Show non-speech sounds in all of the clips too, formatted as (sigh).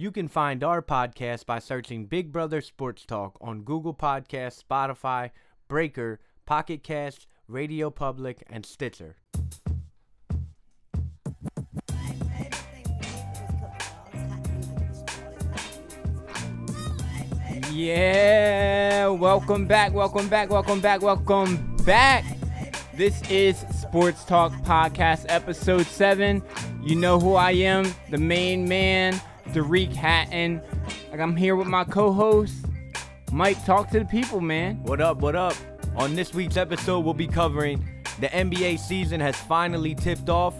You can find our podcast by searching Big Brother Sports Talk on Google Podcasts, Spotify, Breaker, Pocket Cast, Radio Public, and Stitcher. Yeah, welcome back, welcome back, welcome back, welcome back. This is Sports Talk Podcast, episode 7. You know who I am, the main man, Derek Hatton. Like I'm here with my co-host, Mike. Talk to the people, man. What up, what up? On this week's episode, we'll be covering the NBA season has finally tipped off.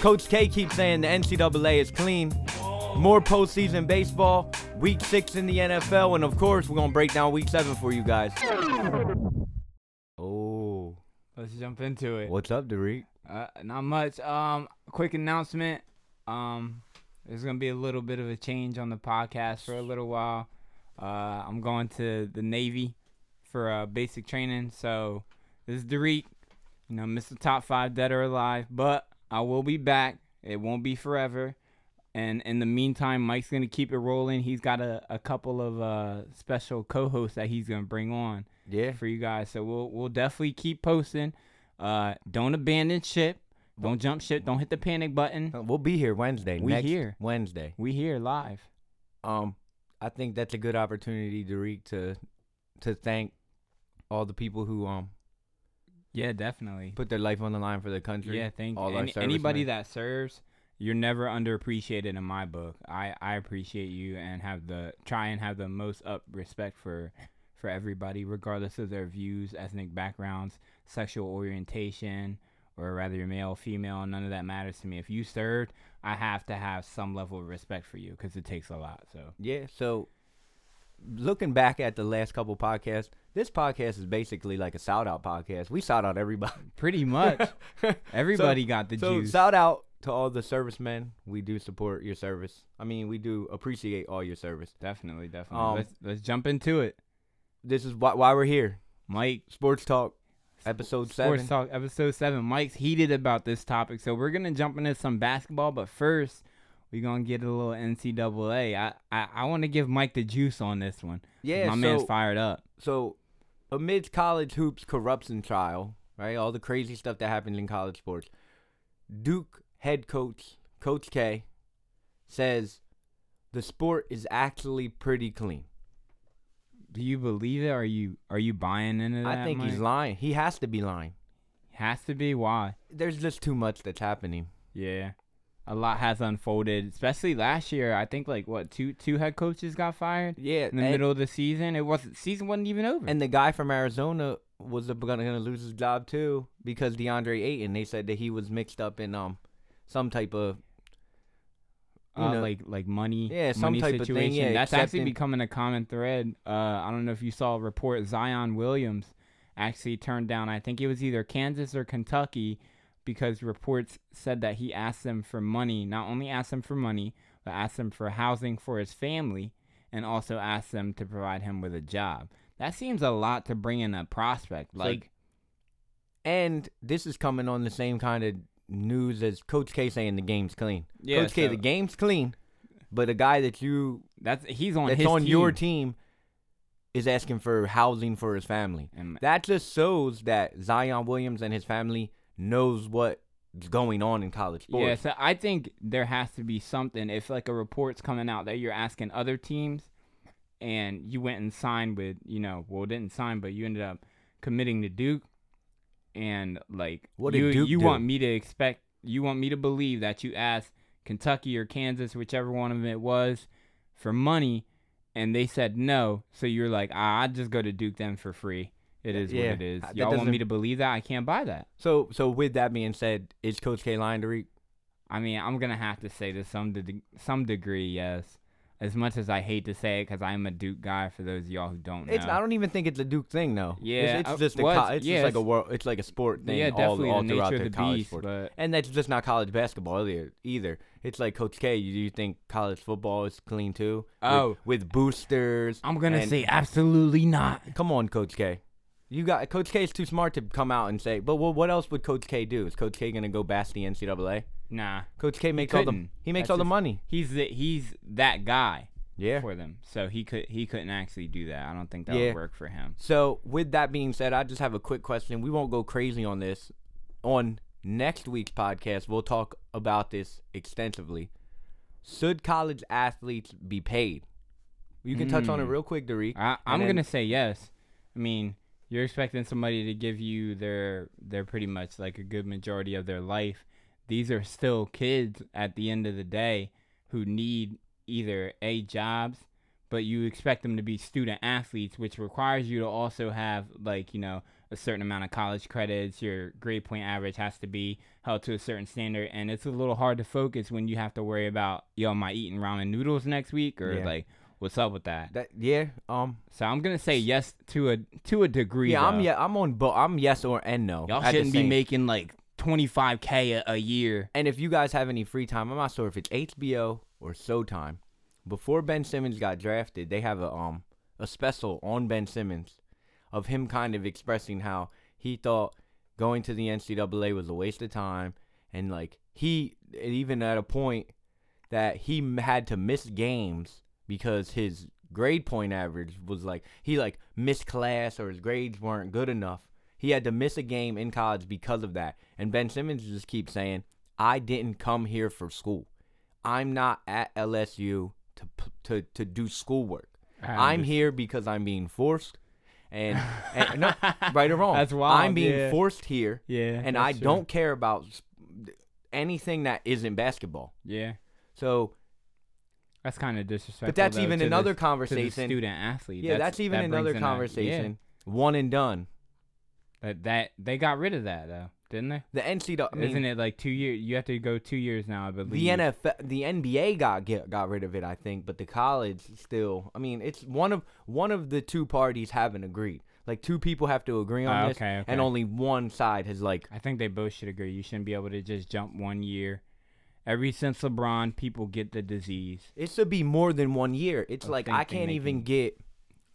Coach K keeps saying the NCAA is clean. More postseason baseball, week six in the NFL, and of course, we're gonna break down week seven for you guys. Oh, Let's jump into it. what's up, Derek? Uh, not much. Um, quick announcement. Um, there's gonna be a little bit of a change on the podcast for a little while. Uh, I'm going to the Navy for uh, basic training. So this is Derek. You know, Mr. Top Five Dead or Alive, but I will be back. It won't be forever. And in the meantime, Mike's gonna keep it rolling. He's got a, a couple of uh, special co-hosts that he's gonna bring on Yeah, for you guys. So we'll we'll definitely keep posting. Uh, don't abandon ship. Don't jump ship. Don't hit the panic button. Uh, we'll be here Wednesday. We next here. Wednesday. We here live. Um, I think that's a good opportunity, Derek, to to thank all the people who um Yeah, definitely. put their life on the line for the country. Yeah, thank all Any, anybody that serves, you're never underappreciated in my book. I I appreciate you and have the try and have the most up respect for for everybody, regardless of their views, ethnic backgrounds, sexual orientation, or rather you're male, or female. None of that matters to me. If you served, I have to have some level of respect for you because it takes a lot. So Yeah, so looking back at the last couple podcasts, this podcast is basically like a shout out podcast. We shout out everybody. (laughs) pretty much (laughs) everybody got the so juice. shout out to all the servicemen. We do support your service. I mean, we do appreciate all your service. definitely, definitely. Um, let's let's jump into it. This is why, why we're here. Mike, Sports Talk, episode Sports seven. Talk episode seven. Mike's heated about this topic, so we're gonna jump into some basketball. But first, we're gonna get a little NCAA. I I, I want to give Mike the juice on this one. Yeah, my so, man's fired up. so amidst college hoops corruption trial, right? All the crazy stuff that happens in college sports. Duke head coach Coach K says the sport is actually pretty clean. Do you believe it? Are you are you buying into that? I think he's lying. He has to be lying. Has to be why? There's just too much that's happening. Yeah, a lot has unfolded, especially last year. I think like what two two head coaches got fired Yeah, in the middle of the season. It wasn't season wasn't even over. and the guy from Arizona was gonna gonna lose his job too because DeAndre Ayton. They said that he was mixed up in um some type of you uh, know, like like money, Yeah, some money type of situation. thing, yeah, That's actually becoming a common thread. Uh, I don't know if you saw a report. Zion Williams actually turned down. I think it was either Kansas or Kentucky because reports said that he asked them for money. Not only asked them for money, but asked them for housing for his family, and also asked them to provide him with a job. That seems a lot to bring in a prospect. like- Like, and this is coming on the same kind of news as Coach K saying the game's clean. yeah, Coach K, the game's clean, but a guy that you that's he's on that's his on team. your team is asking for housing for his family. And That just shows that Zion Williams and his family knows what's going on in college sports. Yeah, so I think there has to be something. If like a report's coming out that you're asking other teams, and you went and signed with, you know, well didn't sign, but you ended up committing to Duke, and like What you you do? want me to expect, you want me to believe that you asked Kentucky or Kansas, whichever one of them it was, for money, and they said no. So you're like, ah, I'd just go to Duke them for free. It is Yeah, what it is. Y'all want me to believe that? I can't buy that. So, so with that being said, is Coach K lying to read? I mean, I'm gonna have to say to some de- some degree, yes. As much as I hate to say it, because I am a Duke guy. For those of y'all who don't know, It's. I don't even think it's a Duke thing though. Yeah, it's, it's uh, just a. well, co- it's- it's yeah, just like a world. It's like a sport thing. yeah, all, definitely all the throughout nature of the the college beast. sport. But And that's just not college basketball either. Either it's like Coach K. You, you think college football is clean too? With- Oh. with, boosters. I'm gonna and- say absolutely not. Come on, Coach K. You got Coach K is too smart to come out and say. But what what else would Coach K do? Is Coach K gonna go bash the NCAA? Nah, Coach K makes all the he makes That's all the money. he's the, he's that guy Yeah. for them. So he could he couldn't actually do that. I don't think that Yeah. would work for him. So with that being said, I just have a quick question. We won't go crazy on this. On next week's podcast, we'll talk about this extensively. Should college athletes be paid? You can touch on it Mm. real quick, Derek. I, I'm then- gonna say yes. I mean, you're expecting somebody to give you their their pretty much like a good majority of their life. These are still kids at the end of the day who need either a jobs, but you expect them to be student athletes, which requires you to also have like you know a certain amount of college credits. Your grade point average has to be held to a certain standard, and it's a little hard to focus when you have to worry about yo, am I eating ramen noodles next week or Yeah. like what's up with that? That yeah, um, So I'm gonna say yes to a to a degree. yeah, I'm though. yeah, I'm on both. I'm yes or and no. Y'all at the shouldn't be same- making like 25k a, a year. And if you guys have any free time, I'm not sure if it's HBO or Showtime. Before Ben Simmons got drafted, they have a um a special on Ben Simmons of him kind of expressing how he thought going to the NCAA was a waste of time, and like he even at a point that he had to miss games because his grade point average was like he like missed class or his grades weren't good enough. He had to miss a game in college because of that. And Ben Simmons just keeps saying, "I didn't come here for school. I'm not at LSU to to to do schoolwork. I'm here because I'm being forced." And, and no, (laughs) right or wrong, That's wild, I'm being yeah. forced here, Yeah, and I true. don't care about anything that isn't basketball. Yeah, So that's kind of disrespectful. But that's though, even another the conversation. student athlete. Yeah, that's, even that another a- conversation. One and done. yeah, that that they got rid of that though, didn't they? The NCAA, I mean, Isn't it like two years? You have to go two years now, I believe. the NFL, the NBA got get, got rid of it, I think, but the college still. I mean, it's one of one of the two parties haven't agreed. Like two people have to agree on Ah, this, okay, okay. and only one side has like. I think they both should agree. You shouldn't be able to just jump one year. Ever since LeBron, people get the disease. It should be more than one year. It's like I can't even it- get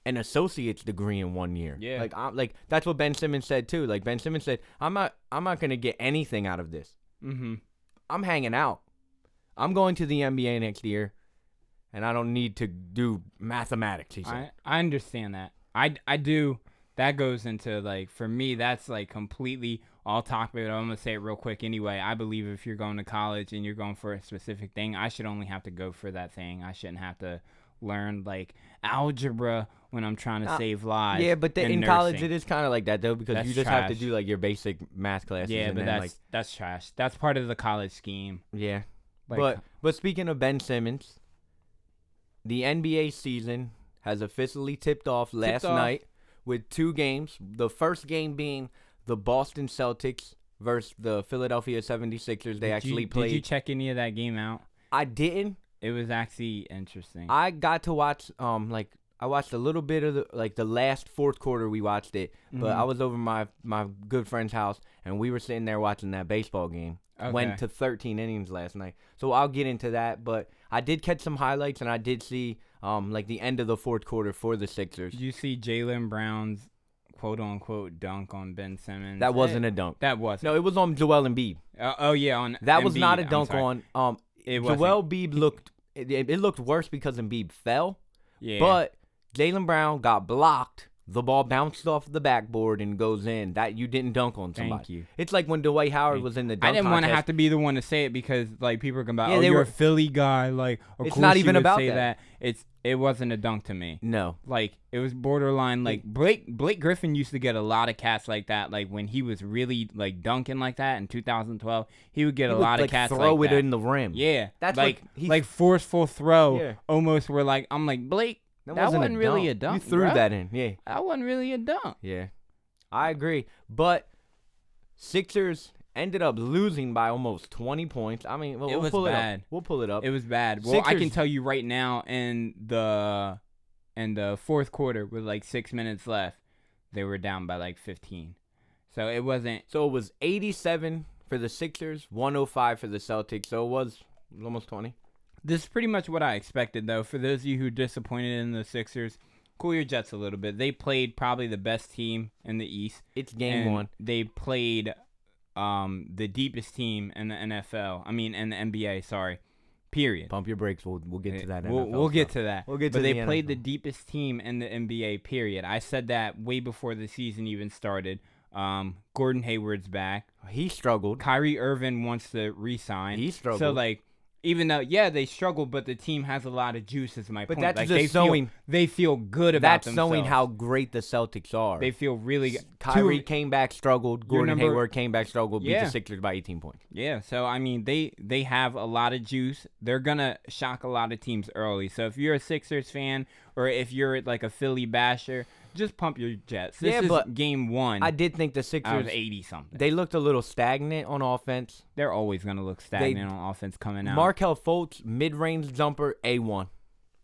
an associate's degree in one year. Yeah. Like I'm like that's what Ben Simmons said too. Like Ben Simmons said, I'm not I'm not gonna get anything out of this. Mm-hmm. I'm hanging out. I'm going to the NBA next year, and I don't need to do mathematics. He said. I, I understand that. I, I do. That goes into like for me. That's like completely all talk. But I'm gonna say it real quick anyway. I believe if you're going to college and you're going for a specific thing, I should only have to go for that thing. I shouldn't have to learn like algebra when I'm trying to Uh, save lives. yeah, but the, in college it is kind of like that though because That's you just have to do like your basic math classes. Yeah, and but then, that's like that's trash. That's part of the college scheme. yeah. Like, but but speaking of Ben Simmons, the NBA season has officially tipped off last off. night with two games. The first game being the Boston Celtics versus the Philadelphia 76ers. They did you- actually played. Did you check any of that game out? I didn't. It was actually interesting. I got to watch um like I watched a little bit of the like the last fourth quarter we watched it, but Mhm. I was over my my good friend's house and we were sitting there watching that baseball game. Went to 13 innings last night. So I'll get into that, but I did catch some highlights and I did see um like the end of the fourth quarter for the Sixers. Did you see Jaylen Brown's quote unquote dunk on Ben Simmons? That wasn't a dunk. That was No, it was on Joel Embiid. Uh, oh yeah, on That was not a dunk on um It was Joel Embiid looked it, it looked worse because Embiid fell. Yeah, But Jaylen Brown got blocked. The ball bounced off the backboard and goes in. That you didn't dunk on somebody. thank you. It's like when Dwight Howard Thank- was in the I didn't want to have to be the one to say it because like people are gonna be like, Yeah, oh, you're were- a Philly guy. Like, of It's course not you even about say that. It's it wasn't a dunk to me. No. Like it was borderline. Like Blake Blake Griffin used to get a lot of cats like that. Like when he was really like dunking like that in 2012, he would get He a would, lot like, of cats throw like it that. in the rim. Yeah, That's like like forceful throw. Yeah. Almost where like I'm like Blake. That, wasn't, really a dunk. You threw bruh. that in. Yeah. That wasn't really a dunk. Yeah. I agree. But Sixers ended up losing by almost 20 points. I mean, we'll, It we'll pull it up. We'll pull it up. It was bad. Well, I can tell you right now in the in the fourth quarter with like six minutes left, they were down by like 15. So it wasn't. so it was 87 for the Sixers, 105 for the Celtics. So it was, almost 20. This is pretty much what I expected, though. For those of you who disappointed in the Sixers, cool your jets a little bit. They played probably the best team in the East. It's game one. They played um the deepest team in the NFL. I mean, in the NBA. Sorry, period. Pump your brakes. We'll we'll get to that. We'll, NFL we'll get to that. We'll get to. but to they the played the deepest team in the NBA. Period. I said that way before the season even started. Um, Gordon Hayward's back. He struggled. Kyrie Irving wants to resign. He struggled. So like, even though yeah they struggle, but the team has a lot of juice. Is my But point. that's like, just they showing- feel, they feel good about That's showing themselves. how great the Celtics are. they feel really good. Kyrie Two- came back, struggled. Gordon number- Hayward came back, struggled. Beat Yeah. the Sixers by 18 points. Yeah, so I mean they they have a lot of juice. They're gonna shock a lot of teams early. So if you're a Sixers fan or if you're like a Philly basher, just pump your jets. This Yeah, is but game one I did think the Sixers eighty something. they looked a little stagnant on offense. They're always gonna look stagnant on offense coming out. Markelle Fultz mid-range jumper A1. It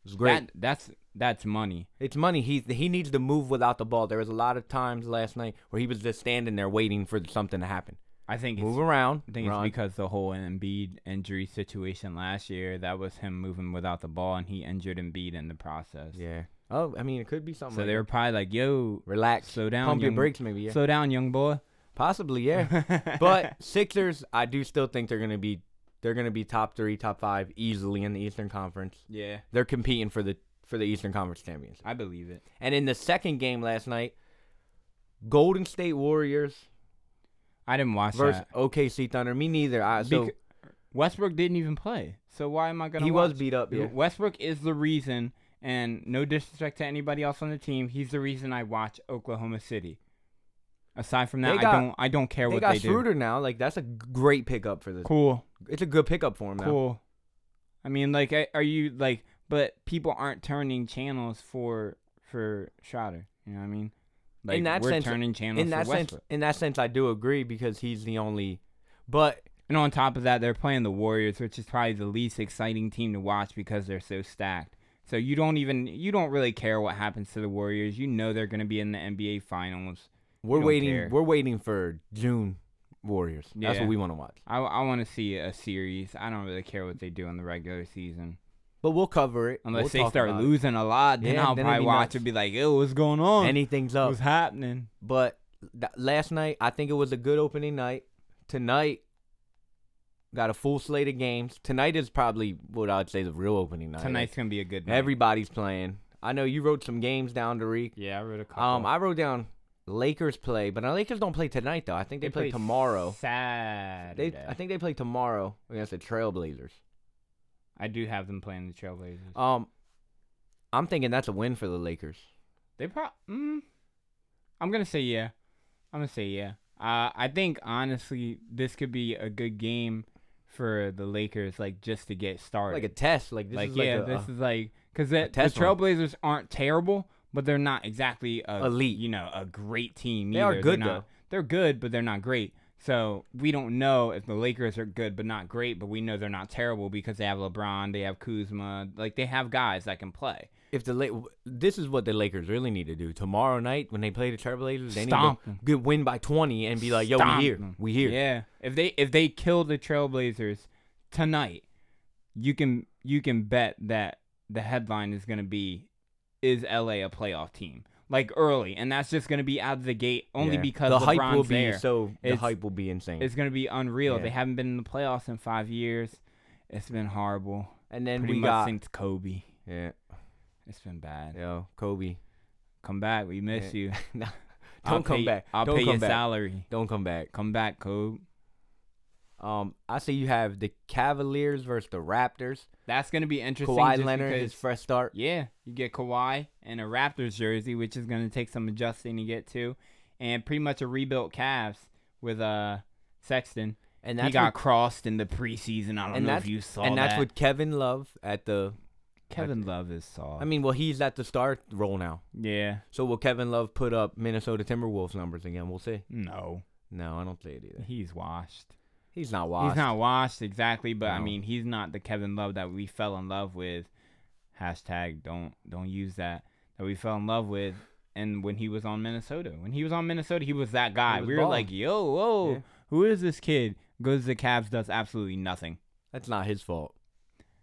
was great. That, that's that's money. It's money. He he needs to move without the ball. There was a lot of times last night where he was just standing there waiting for something to happen. I think it's Move around. I think run. it's because the whole Embiid injury situation last year. That was him moving without the ball, and he injured Embiid in the process. yeah. Oh, I mean, it could be something. So like they were that. probably like, "Yo, relax, slow down, pump your young- brakes, maybe. Yeah, slow down, young boy." possibly. Yeah. (laughs) but Sixers, I do still think they're gonna be they're gonna be top three, top five easily in the Eastern Conference. yeah, They're competing for the for the Eastern Conference championship. I believe it. And in the second game last night, Golden State Warriors I didn't watch versus that. OKC Thunder. Me neither. I, so Bec- Westbrook didn't even play. So why am I gonna? he was beat up. Yeah. Westbrook is the reason, and no disrespect to anybody else on the team, he's the reason I watch Oklahoma City. Aside from that, got- I don't. I don't care They what got they do. Schroeder now. Like that's a great pickup for this. Cool, It's a good pickup for him now. cool. I mean, like, are you like? But people aren't turning channels for for Schroeder. You know what I mean? Like, In that we're sense- turning channels In that for sense, in that sense, I do agree because he's the only. But And on top of that, they're playing the Warriors, which is probably the least exciting team to watch because they're so stacked. So you don't even you don't really care what happens to the Warriors. You know they're going to be in the NBA Finals. we're waiting. care. We're waiting for June Warriors. That's Yeah. what we want to watch. I, I want to see a series. I don't really care what they do in the regular season But we'll cover it unless We'll they start about it. losing a lot. Then Yeah, I'll then probably watch nuts. and be like, "Yo, what's going on? Anything's up. What's happening?" But th- last night, I think it was a good opening night. Tonight, got a full slate of games. Tonight is probably what I'd say the real opening night. Tonight's gonna be a good night. everybody's playing. I know you wrote some games down to Reek. yeah, I wrote a couple. Um, I wrote down Lakers play, but the Lakers don't play tonight though. I think they, play, tomorrow. Saturday. They, I think they play tomorrow against the Trailblazers. I do have them playing the Trailblazers. Um, I'm thinking that's a win for the Lakers. They probably. Mm, I'm gonna say yeah. I'm gonna say yeah. Uh, I think honestly, this could be a good game for the Lakers, like just to get started. Like a test. Like this like is like yeah, a, this is like because the, the. Trailblazers aren't terrible, but they're not exactly a, Elite. You know, a great team. They are good, they're not, though. They're good, but they're not great. So we don't know if the Lakers are good but not great, but we know they're not terrible because they have LeBron, they have Kuzma, like they have guys that can play. If the La- this is what the Lakers really need to do tomorrow night when they play the Trailblazers. They Stomp need 'em. to get win by 20 and be like, "Yo, Stomp we here, we here." Yeah. If they if they kill the Trailblazers tonight, you can you can bet that the headline is gonna be is LA a playoff team? Like early, and that's just gonna be out of the gate only Yeah. because the LeBron's hype will be there. so the It's- hype will be insane. It's gonna be unreal. Yeah. They haven't been in the playoffs in five years. It's been horrible. And then Pretty we much got since Kobe. yeah, It's been bad. yo, Kobe. Come back. We miss Yeah. you. (laughs) Nah, (laughs) I'll Don't come pay- back. I'll Don't pay your back. salary. Don't come back. Come back, Kobe. Um, I see you have the Cavaliers versus the Raptors. That's gonna be interesting. Kawhi just Leonard, because his fresh start. Yeah, you get Kawhi and a Raptors jersey, which is going to take some adjusting to get to, and pretty much a rebuilt Cavs with uh Sexton. And he got what, crossed in the preseason. I don't know if you saw and that's that. with Kevin Love at the. Kevin Love is soft. I mean, well, he's at the start role now. yeah, So will Kevin Love put up Minnesota Timberwolves numbers again? We'll see. no, No, I don't see it either. he's washed. He's not washed. He's not washed exactly, but I mean, he's not the Kevin Love that we fell in love with. Hashtag don't don't use that that we fell in love with. And when he was on Minnesota, when he was on Minnesota, he was that guy. was we were like, "Yo, whoa, Yeah. who is this kid?" Goes to the Cavs, does absolutely nothing. That's not his fault.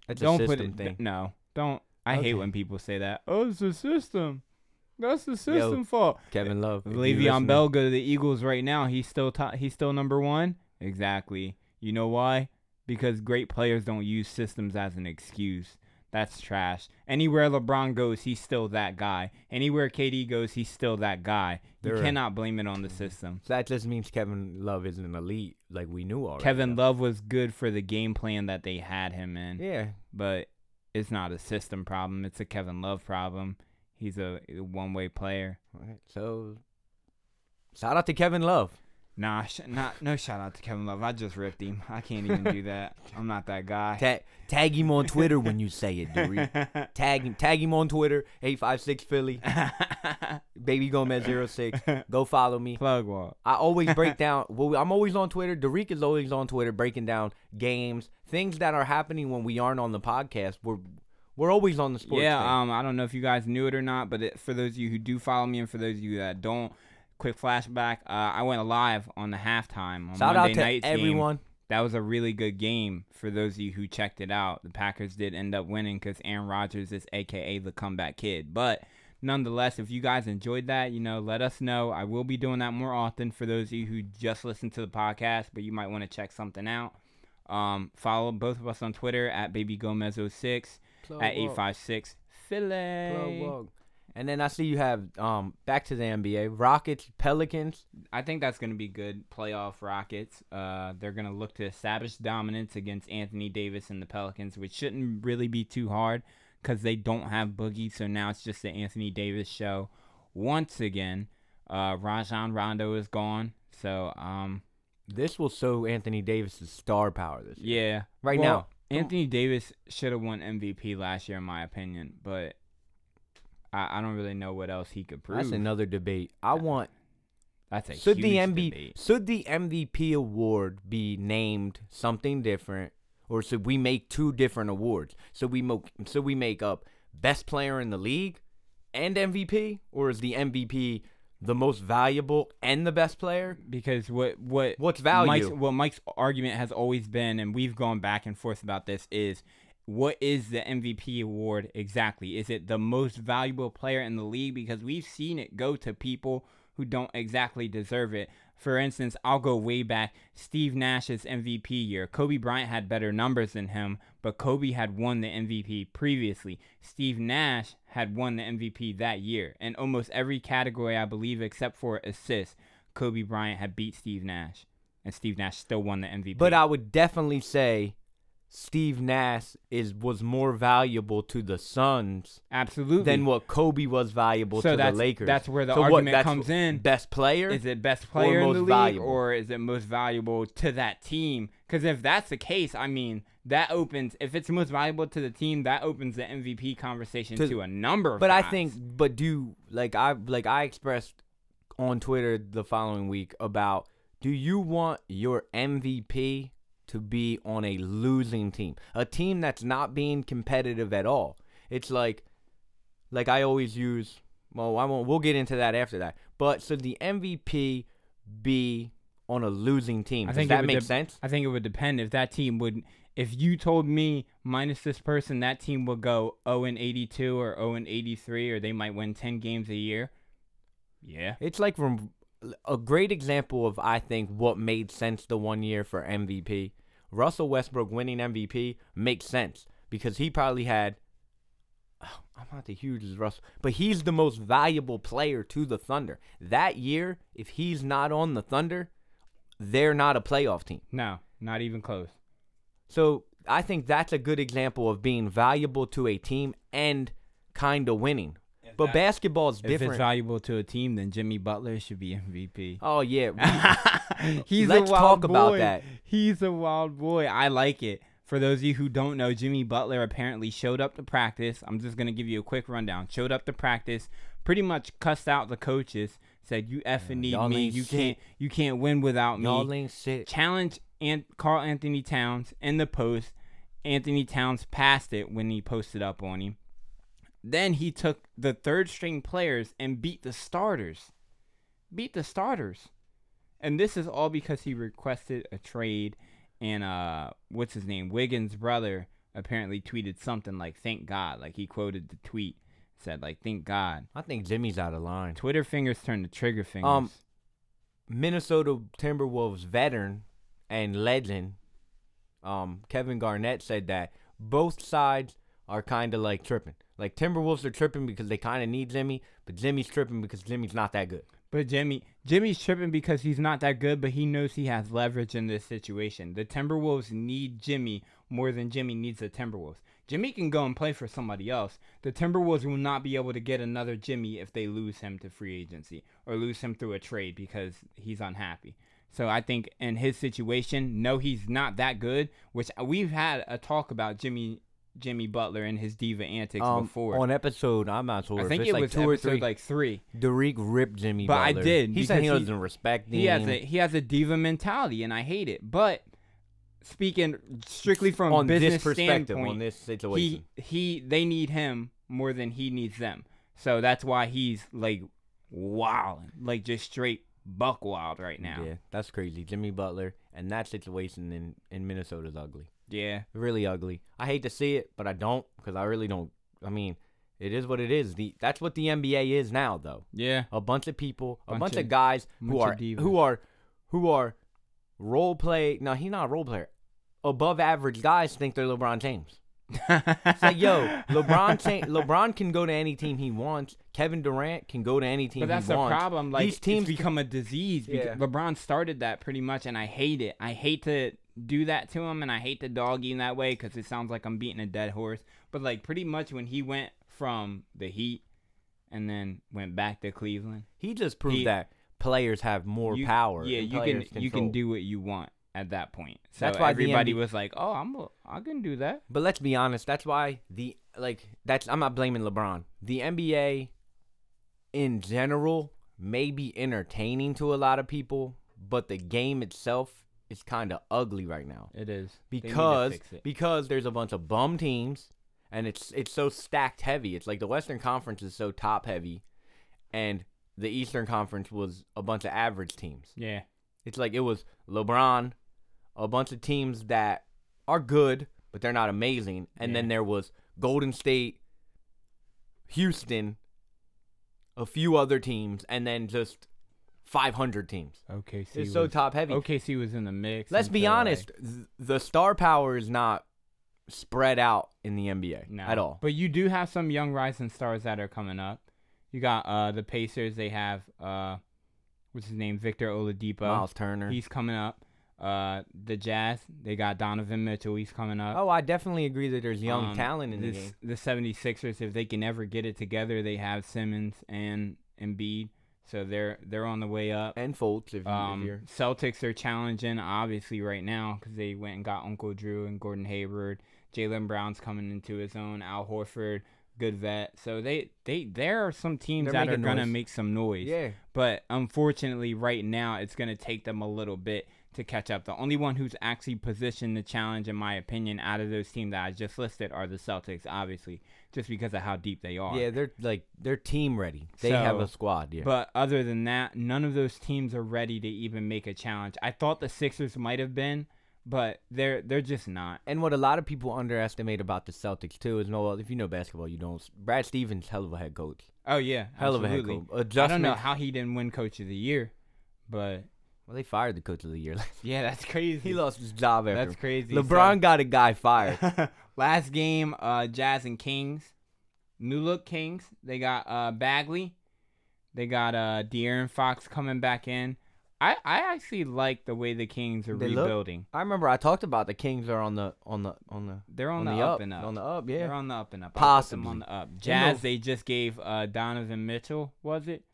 That's don't a put system it. thing. No, don't. I Okay. hate when people say that. Oh, it's the system. That's the system fault. Kevin Love. Le'Veon. Bell go to the Eagles right now. He's still top, he's still number one. Exactly. You know why? Because great players don't use systems as an excuse. That's trash. Anywhere LeBron goes, he's still that guy. Anywhere KD goes, he's still that guy. You They're- cannot blame it on the system. So that just means Kevin Love isn't an elite like we knew already. Kevin Love was good for the game plan that they had him in, Yeah. but it's not a system problem. It's a Kevin Love problem. He's a, a one-way player. All right. So shout out to Kevin Love. Nah, sh- not no shout out to Kevin Love. I just ripped him. I can't even do that. I'm not that guy. Tag, tag him on Twitter when you say it, Dury. (laughs) Tag him. Tag him on Twitter. Eight five six Philly. (laughs) Baby Gomez 06. Go follow me. Plug wall. I always break down. Well, I'm always on Twitter. Derek is always on Twitter, breaking down games, things that are happening when we aren't on the podcast. We're we're always on the sports. yeah, thing. um, I don't know if you guys knew it or not, but it, for those of you who do follow me, and for those of you that don't, quick flashback. Uh, I went live on the halftime on Shout Monday out to night's game. everyone. That was a really good game for those of you who checked it out. The Packers did end up winning because Aaron Rodgers is AKA the comeback kid. But nonetheless, if you guys enjoyed that, you know, let us know. I will be doing that more often for those of you who just listen to the podcast, but you might want to check something out. Um, follow both of us on Twitter at babygomez06 at walk. 856 Plug Philly. And then I see you have um back to the NBA Rockets Pelicans. I think that's going to be good. Playoff Rockets. Uh, they're going to look to establish dominance against Anthony Davis and the Pelicans, which shouldn't really be too hard because they don't have Boogie. So now it's just the Anthony Davis show once again. Uh, Rajon Rondo is gone. So um, This will show Anthony Davis' star power this year. yeah, Right Well, now. Anthony Davis should have won MVP last year, in my opinion, but I, I don't really know what else he could prove. That's another debate. I want That's a should the MV debate. should the MVP award be named something different, or should we make two different awards? So we make so we make up best player in the league and MVP, or is the MVP the most valuable and the best player? because what what What's value? Mike's, what Mike's argument has always been, and we've gone back and forth about this, is what is the MVP award exactly? Is it the most valuable player in the league? Because we've seen it go to people who don't exactly deserve it. For instance, I'll go way back. Steve Nash's MVP year. Kobe Bryant had better numbers than him, but Kobe had won the MVP previously. Steve Nash had won the MVP that year. In almost every category, I believe, except for assists, Kobe Bryant had beat Steve Nash. And Steve Nash still won the MVP. But I would definitely say Steve Nash is was more valuable to the Suns Absolutely. than what Kobe was valuable So to the Lakers. that's where the So what, argument that's comes what- in. Best player? Is it best player in most the league valuable? or is it most valuable to that team? Because if that's the case, I mean, that opens, if it's most valuable to the team, that opens the MVP conversation To- to, a number of But I think, but do like I like I expressed on Twitter the following week about do you want your MVP to be on a losing team, a team that's not being competitive at all? It's like, like I always use. Well, I won't. We'll get into that after that. But should the MVP be on a losing team? I Does think that would make dep- sense? I think it would depend if that team would. If you told me minus this person, that team would go 0 and 82 or 0 and 83, or they might win 10 games a year. Yeah. It's like from a great example of I think what made sense the one year for MVP. Russell Westbrook winning MVP makes sense because he probably had. (sighs) I'm not the hugest Russell, but he's the most valuable player to the Thunder. That year, if he's not on the Thunder, they're not a playoff team. No, not even close. So I think that's a good example of being valuable to a team and kind of winning. But that- basketball is different. If it's valuable to a team, then Jimmy Butler should be MVP. oh yeah, (laughs) He's Let's a wild talk about boy. that. He's a wild boy. I like it. For those of you who don't know, Jimmy Butler apparently showed up to practice. I'm just gonna give you a quick rundown. Showed up to practice, pretty much cussed out the coaches. Said you effing need y'all me. You shit. can't. You can't win without y'all me. ain't shit. Challenge and Karl-Anthony Towns in the post. Anthony Towns passed it when he posted up on him. Then he took the third string players and beat the starters. Beat the starters. And this is all because he requested a trade and uh what's his name? Wiggins' brother apparently tweeted something like thank God. Like he quoted the tweet said like, "Thank God." I think Jimmy's out of line. Twitter fingers turn to trigger fingers. Um, Minnesota Timberwolves veteran and legend, um, Kevin Garnett said that both sides are kind of like tripping. Like Timberwolves are tripping because they kind of need Jimmy, but Jimmy's tripping because Jimmy's not that good. But Jimmy, Jimmy's tripping because he's not that good, but he knows he has leverage in this situation. The Timberwolves need Jimmy more than Jimmy needs the Timberwolves. Jimmy can go and play for somebody else. The Timberwolves will not be able to get another Jimmy if they lose him to free agency or lose him through a trade because he's unhappy. So I think in his situation, no, he's not that good. Which we've had a talk about Jimmy Jimmy Butler and his diva antics Um, before. on episode, I'm not sure. I think it's it like was two or episode three. like three. Derek ripped Jimmy, But I did, He said he doesn't respect him. He has a he has a diva mentality, and I hate it. But speaking strictly from on business this perspective, standpoint, on this situation. he he they need him more than he needs them. So that's why he's like wild, like just straight buck wild right now. Yeah, that's crazy. Jimmy Butler and that situation in in Minnesota is ugly. Yeah, Really ugly. I hate to see it, but I don't because I really don't. I mean, it is what it is. The that's what the NBA is now, though. yeah. A bunch of people, a Bunch bunch, of- of guys who bunch of are divas. who are who are role play. No, he's not a role player. Above average guys think they're LeBron James. It's like, yo, (laughs) LeBron cha- LeBron can go to any team he wants. Kevin Durant can go to any team But that's he the wants. problem. Like These teams it's become a disease. Because Yeah. LeBron started that pretty much, and I hate it. I hate to do that to him, and I hate to dog that way because it sounds like I'm beating a dead horse. But like pretty much when he went from the Heat and then went back to Cleveland, He just proved He- that players have more you- power. Yeah, you can players you can do what you want at that point. So That's why everybody NBA was like, "Oh, I'm a, I can do that." But let's be honest. That's why the like that's I'm not blaming LeBron. The NBA in general may be entertaining to a lot of people, but the game itself is kind of ugly right now It is because because there's a bunch of bum teams and it's it's so stacked heavy. It's like the Western Conference is so top heavy, and the Eastern Conference was a bunch of average teams. yeah, It's like it was LeBron, a bunch of teams that are good, but they're not amazing. And then there was Golden State, Houston, a few other teams, and then just 500 teams. OKC. It's so was, top heavy. OKC was in the mix. Let's be honest, th- the star power is not spread out in the NBA No. at all. But you do have some young rising stars that are coming up. You got uh the Pacers. They have uh, what's his name? Victor Oladipo. Miles Turner. He's coming up. Uh, the Jazz. They got Donovan Mitchell. He's coming up. oh, I definitely agree that there's young Um, talent in the game. The 76ers, if they can ever get it together, they have Simmons and Embiid. So they're they're on the way up. And Fultz, if, you, if Um, you're. Celtics are challenging obviously right now because they went and got Uncle Drew and Gordon Hayward. Jaylen Brown's coming into his own. Al Horford, good vet. So they they there are some teams They're that are making gonna make some noise. Yeah. But unfortunately, right now it's gonna take them a little bit to catch up. The only one who's actually positioned to challenge, in my opinion, out of those teams that I just listed are the Celtics. Obviously, just because of how deep they are. Yeah, they're like they're team ready. They have a squad. Yeah. But other than that, none of those teams are ready to even make a challenge. I thought the Sixers might have been, but they're they're just not. And what a lot of people underestimate about the Celtics too is no, well, if you know basketball, you don't. Brad Stevens, hell of a head coach, Oh yeah, hell of a head coach. I don't know how he didn't win Coach of the Year, but Well, they fired the coach of the year. (laughs) yeah, that's crazy. he lost his job after. That's crazy. LeBron got a guy fired. (laughs) Last game, uh, Jazz and Kings, new look Kings. They got uh Bagley, they got uh De'Aaron Fox coming back in. I, I actually like the way the Kings are They look- rebuilding. I remember I talked about the Kings are on the on the on the They're on, on the, up, up and up. on the up. yeah They're on the up and up. Put on the up. know Jazz, if- they just gave uh, Donovan Mitchell. Was it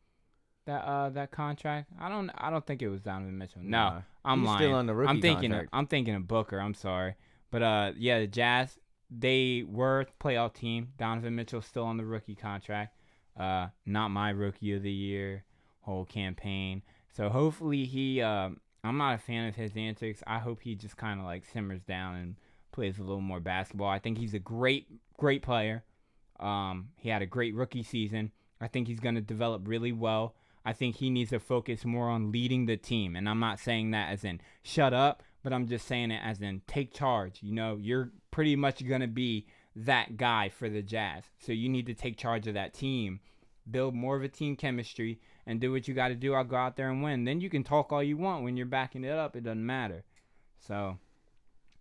that uh that contract? I don't. I don't think it was Donovan Mitchell. No, Nah. I'm He's lying. still on the rookie I'm thinking. contract. Of, I'm thinking of Booker. I'm sorry, but uh, yeah, the Jazz. They were playoff team. Donovan Mitchell still on the rookie contract. Uh, not my rookie of the year whole campaign. So hopefully he. Um, I'm not a fan of his antics. I hope he just kind of like simmers down and plays a little more basketball. I think he's a great, great player. Um, he had a great rookie season. I think he's going to develop really well. I think he needs to focus more on leading the team. And I'm not saying that as in shut up, but I'm just saying it as in take charge. You know, you're pretty much going to be that guy for the Jazz. So you need to take charge of that team, build more of a team chemistry, and do what you got to do. I'll go out there and win. Then you can talk all you want when you're backing it up. It doesn't matter. So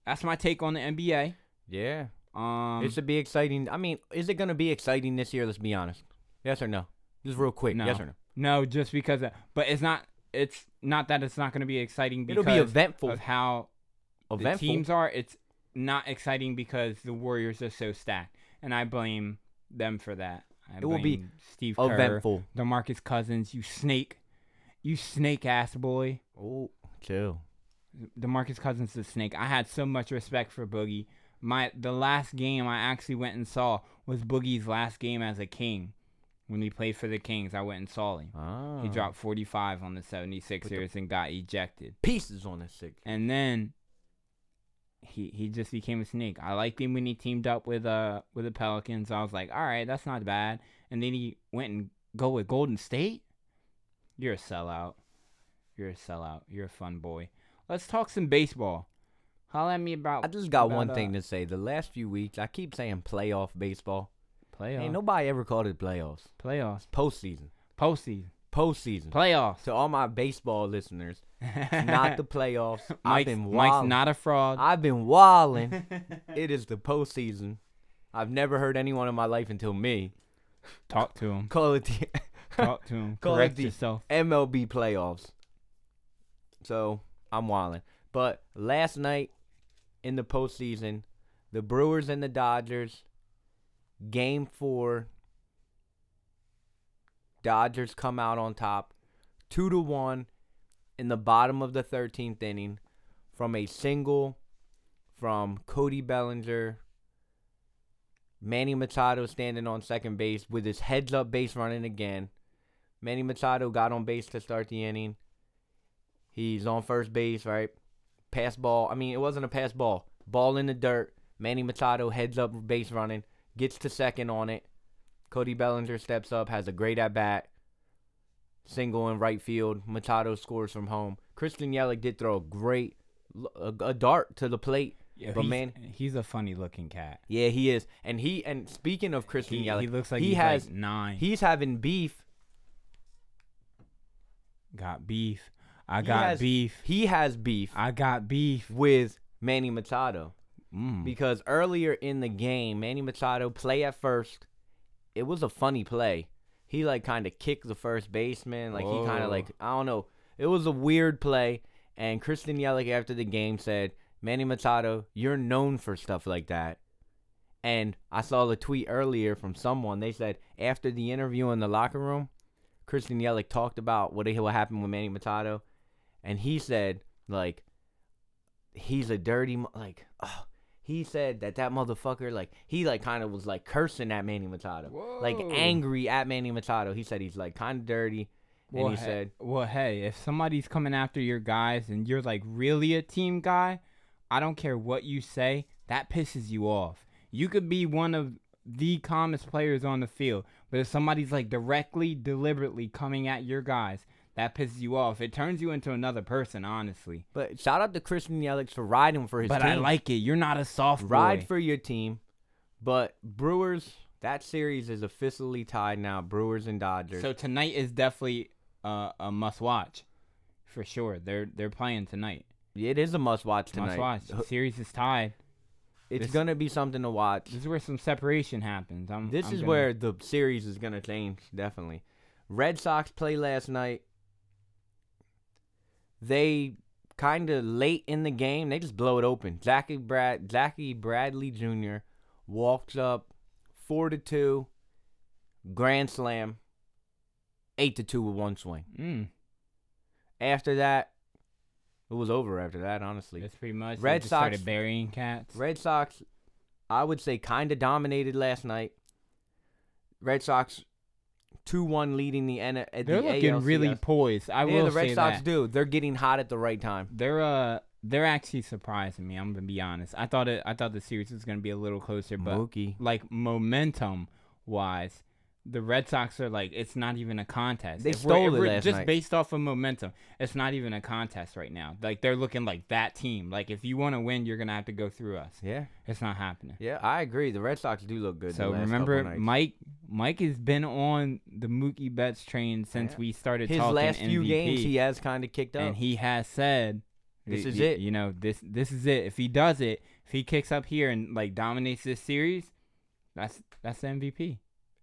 that's my take on the NBA. Yeah. Um, it should be exciting. I mean, is it going to be exciting this year? Let's be honest. Yes or no? Just real quick. No. Yes or no? no, just because, of, but it's not. It's not that it's not going to be exciting because It'll be eventful. of how eventful. the teams are. It's not exciting because the Warriors are so stacked, and I blame them for that. I It will be Steve Kerr, eventful. DeMarcus Cousins, you snake, you snake ass boy. Oh, chill. DeMarcus Cousins is a snake. I had so much respect for Boogie. My the last game I actually went and saw was Boogie's last game as a King. When he played for the Kings, I went and saw him. Ah. He dropped 45 on the 76ers and got ejected. pieces on this six. And then he he just became a snake. I liked him when he teamed up with uh with the Pelicans. I was like, all right, that's not bad. And then he went and go with Golden State. You're a sellout. You're a sellout. You're a fun boy. Let's talk some baseball. Holla at me about. I just got about, one uh, thing to say. The last few weeks, I keep saying playoff baseball. Playoffs. Ain't nobody ever called it playoffs. playoffs. Postseason. Postseason. Postseason. Playoffs. to all my baseball listeners, it's not the (laughs) playoffs. I've Mike's, been Mike's not a fraud. I've been walling. (laughs) it is the postseason. I've never heard anyone in my life until me Talk to him. call it the (laughs) Talk to him. Call it Correct the- yourself. MLB playoffs. So I'm wilding. But last night in the postseason, the Brewers and the Dodgers, game four. Dodgers come out on top, two to one, in the bottom of the 13th inning, from a single from Cody Bellinger. Manny Machado standing on second base with his heads up base running again. Manny Machado got on base to start the inning. He's on first base, right? Pass ball. I mean, it wasn't a pass ball. Ball in the dirt. Manny Machado heads up base running, gets to second on it. Cody Bellinger steps up, has a great at bat. Single in right field. Machado scores from home. Christian Yelich did throw a great a, a dart to the plate. Yeah, but he's, man- he's a funny looking cat. Yeah, he is. And he and speaking of Christian He, Yelich, he looks like he he's has like nine. he's having beef. got beef. I He got has- beef. He has beef I got beef. with Manny Machado. Mm. Because earlier in the game, Manny Machado play at first. It was a funny play. He like kind of kicked the first baseman. Like he kind of like I don't know. It was a weird play. And Christian Yelich after the game said, "Manny Machado, you're known for stuff like that." And I saw the tweet earlier from someone. They said after the interview in the locker room, Christian Yelich talked about what what happened with Manny Machado, and he said like he's a dirty like. ugh, he said that that motherfucker like he like kind of was like cursing at Manny Machado, like angry at Manny Machado. He said he's like kind of dirty, well, and he he- said well, hey, if somebody's coming after your guys and you're like really a team guy, I don't care what you say. That pisses you off. You could be one of the calmest players on the field, but if somebody's like directly, deliberately coming at your guys, that pisses you off. It turns you into another person, honestly. But shout out to Christian Yelich for riding for his team. But team. I like it. You're not a soft boy. ride for your team. But Brewers, that series is officially tied now. Brewers and Dodgers. So tonight is definitely uh, a must watch, for sure. They're they're playing tonight. it is a must watch tonight. Must watch. The series is tied. It's This- gonna be something to watch. This is where some separation happens. I'm, This I'm is gonna- where the series is gonna change. Definitely. Red Sox play last night. They kind of late in the game. They just blow it open. Jackie Brad, Jackie Bradley Jr. walks up, four to two, grand slam, eight to two with one swing. Mm, After that, it was over. After that, honestly, that's pretty much. Red Sox- started burying cats. Red Sox, I would say, kind of dominated last night. Red Sox, two one leading the N. At They're the looking really poised. I yeah, will the Red say Sox that. do. They're getting hot at the right time. They're uh they're actually surprising me. I'm gonna be honest. I thought it. I thought the series was gonna be a little closer, but Mookie. like momentum wise, the Red Sox are like it's not even a contest. They If we're- stole it we're just night. based off of momentum. It's not even a contest right now. Like they're looking like that team. Like if you want to win, you're gonna have to go through us. Yeah, It's not happening. yeah, I agree. The Red Sox do look good. So remember. Mike. Mike has been on the Mookie Betts train since Yeah. we started his talking last few games he has kind of kicked up. and he has said, This is it. You know, this this is it. If he does it, if he kicks up here and like dominates this series, that's that's the MVP.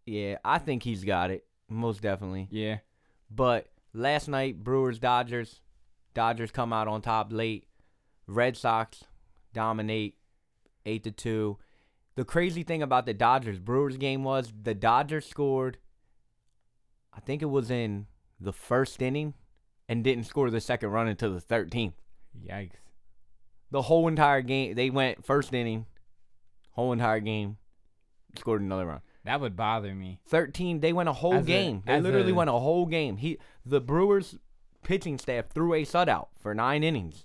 yeah, I think he's got it most definitely. Yeah. But last night, Brewers Dodgers, Dodgers come out on top late. Red Sox dominate eight to two. The crazy thing about the Dodgers Brewers game was the Dodgers scored. I think it was in the first inning, and didn't score the second run until the thirteenth. Yikes. The whole entire game, they went first inning, whole entire game, scored another run. That would bother me. 13 they went a whole As a- game they literally a- went a whole game he the brewers pitching staff threw a shutout for nine innings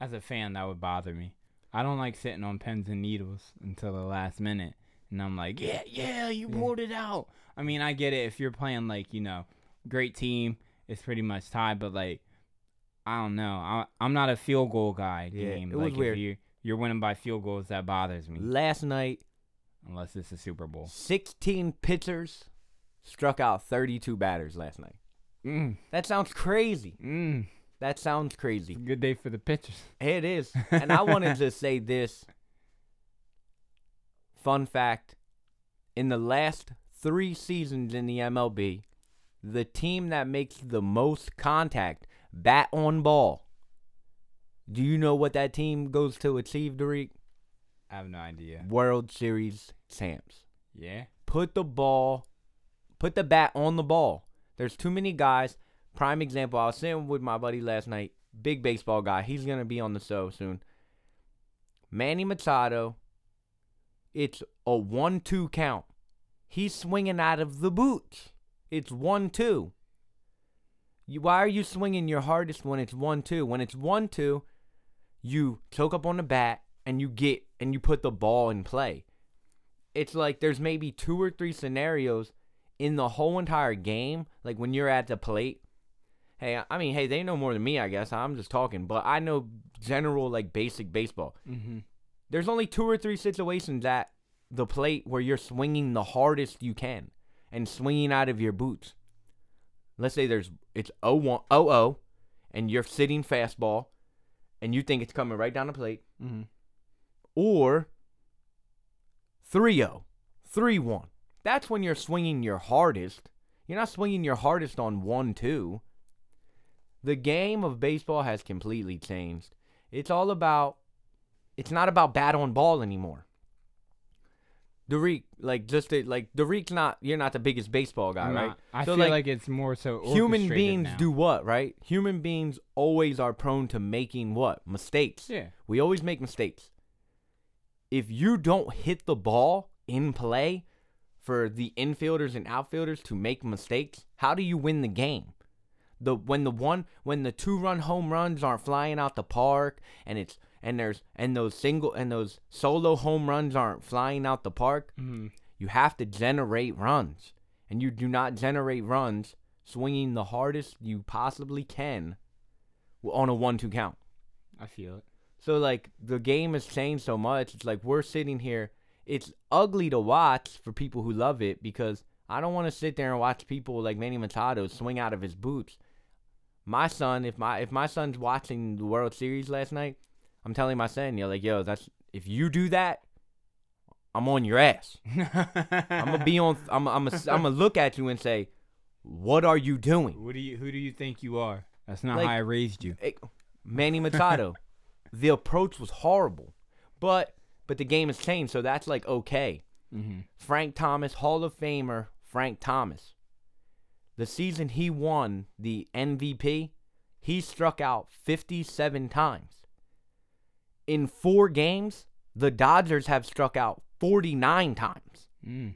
As a fan, that would bother me. I don't like sitting on pins and needles until the last minute. And I'm like, yeah, yeah, you Yeah. pulled it out. I mean, I get it. If you're playing, like, you know, great team, it's pretty much tied. But, like, I don't know. I, I'm not a field goal guy Yeah, game. it was like, weird. If you, you're winning by field goals, that bothers me. last night Unless it's a Super Bowl. 16 pitchers struck out 32 batters last night Mm, that sounds crazy mm. That sounds crazy good day for the pitchers. (laughs) it is and i wanted to say this fun fact in the last three seasons in the mlb the team that makes the most contact bat on ball do you know what that team goes to achieve Derek? I have no idea. World Series champs. Yeah? Put the ball, put the bat on the ball. There's too many guys. Prime example, I was sitting with my buddy last night, big baseball guy. He's going to be on the show soon. Manny Machado, it's a 1 2 count. He's swinging out of the boots. It's 1 2. You, why are you swinging your hardest when it's 1 2? When it's 1 2, you choke up on the bat and you get and you put the ball in play. It's like there's maybe two or three scenarios in the whole entire game, like when you're at the plate. Hey, I mean, hey, they know more than me, I guess. I'm just talking, but I know general like basic baseball. Mm-hmm. There's only two or three situations at the plate where you're swinging the hardest you can and swinging out of your boots. Let's say there's it's 0-1 0-0 and you're sitting fastball and you think it's coming right down the plate Mm-hmm. or 3-0, 3-1. That's when you're swinging your hardest. You're not swinging your hardest on 1-2. The game of baseball has completely changed. It's all about it's not about bat on ball anymore. Derek, like just to, like Derek's not you're not the biggest baseball guy, I'm right? not- I So, feel like, like, it's more so Human beings now. do what, right? Human beings always are prone to making what? Mistakes. Yeah. We always make mistakes. If you don't hit the ball in play for the infielders and outfielders to make mistakes, how do you win the game? The when the one when the two run home runs aren't flying out the park and it's and there's and those single and those solo home runs aren't flying out the park, Mm-hmm. you have to generate runs. And you do not generate runs swinging the hardest you possibly can on a 1 2 count. I feel it. So, like, the game has changed so much. It's like we're sitting here. It's ugly to watch for people who love it because I don't want to sit there and watch people like Manny Machado swing out of his boots. My son, if my if my son's watching the World Series last night, I'm telling my son, you're like, yo, that's if you do that, I'm on your ass. (laughs) I'm gonna be on. I'm. I'm. I'm gonna look at you and say, "What are you doing, What do you? Who do you think you are? That's not Like- how I raised you. Eh, Manny Machado?" (laughs) the approach was horrible, but but the game has changed, so that's like okay. Mm-hmm. Frank Thomas, Hall of Famer Frank Thomas. The season he won the MVP, he struck out 57 times. In four games, the Dodgers have struck out 49 times. Mm,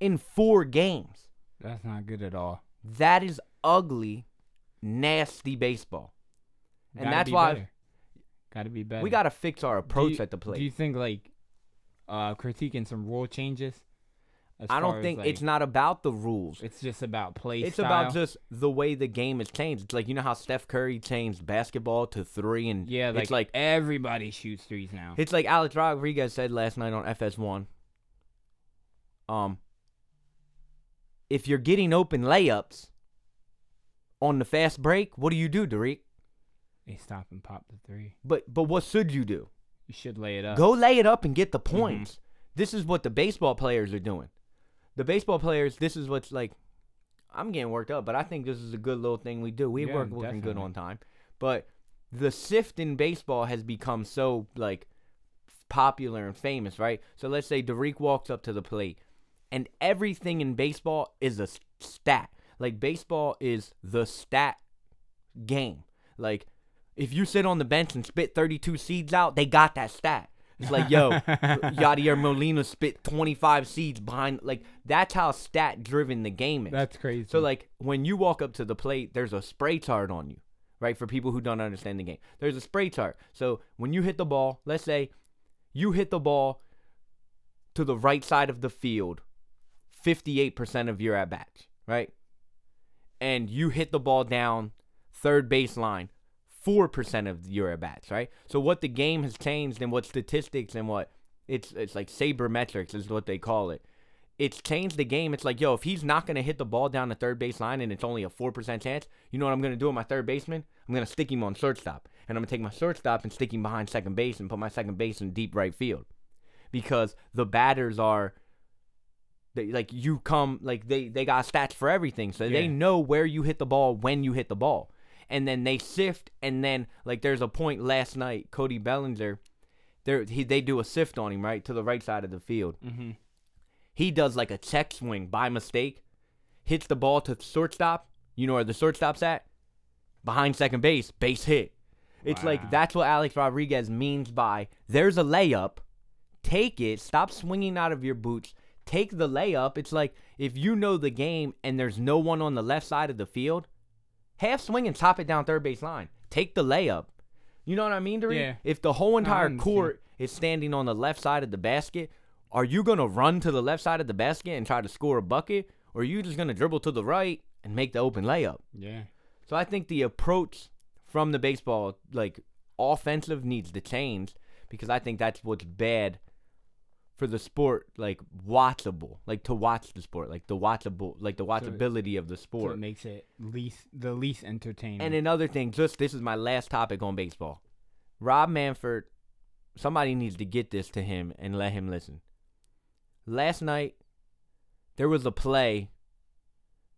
In four games. that's not good at all. That is ugly, nasty baseball. And Gotta that's be why better. Gotta be better. we got to fix our approach you- at the plate. Do you think like uh critiquing some rule changes? I don't think it's not about the rules. It's just about play style. It's style. about just the way the game has changed. It's like you know how Steph Curry changed basketball to three, and yeah, like, it's like everybody shoots threes now. it's like Alex Rodriguez said last night on FS1. Um, if you're getting open layups on the fast break, what do you do, Derek? They stop and pop the three. But but what should you do? You should lay it up. Go lay it up and get the Mm-hmm. points. This is what the baseball players are doing. The baseball players, this is what's like. I'm getting worked up, but I think this is a good little thing we do. We Yeah, work working good on time, but the shift in baseball has become so like popular and famous, right? So let's say Derek walks up to the plate, and everything in baseball is a stat. Like baseball is the stat game. Like if you sit on the bench and spit 32 seeds out, they got that stat. It's like, yo, (laughs) Yadier Molina spit 25 seeds behind. Like that's how stat driven the game is. That's crazy. So like when you walk up to the plate, there's a spray chart on you, right? For people who don't understand the game, there's a spray chart. So when you hit the ball, let's say you hit the ball to the right side of the field, 58% of your at bats, right? And you hit the ball down third baseline, 4% of your at bats, right? So what the game has changed and what statistics and what it's it's like sabermetrics is what they call it it's changed the game. It's like, yo, if he's not gonna hit the ball down the third base line and it's only a four percent chance, you know what I'm gonna do with my third baseman? I'm gonna stick him on shortstop, and I'm gonna take my shortstop and stick him behind second base and put my second base in deep right field, because the batters are, they like you come like they they got stats for everything, so they know where you hit the ball when you hit the ball, and then they shift, and then like there's a point last night, Cody Bellinger, there he they do a shift on him right to the right side of the field mm-hmm. he does like a check swing by mistake, hits the ball to the shortstop. You know where the shortstop's at? Behind second base, base hit. It's Wow. like that's what Alex Rodriguez means by there's a layup, take it, stop swinging out of your boots, take the layup. It's like if you know the game and there's no one on the left side of the field, half swing and top it down third base line. Take the layup. You know what I mean, Doreen? Yeah. If the whole entire court is standing on the left side of the basket, are you gonna run to the left side of the basket and try to score a bucket, or are you just gonna dribble to the right and make the open layup? Yeah. So I think the approach from the baseball, like offensive, needs to change because I think that's what's bad for the sport, like watchable, like to watch the sport, like the watchable, like the So it- watchability of the So sport. it makes it least the least entertaining. And another thing, just this is my last topic on baseball. Rob Manfred, somebody needs to get this to him and let him listen. Last night, there was a play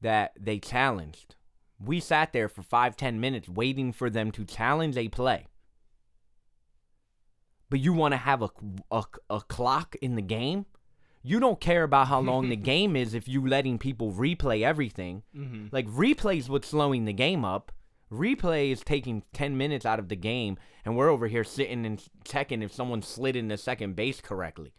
that they challenged. We sat there for five, ten minutes waiting for them to challenge a play. But you want to have a, a, a clock in the game? You don't care about how long the (laughs) game is if you letting people replay everything. mm-hmm. Like replay is what's slowing the game up. Replay is taking ten minutes out of the game, and we're over here sitting and checking if someone slid in the second base correctly.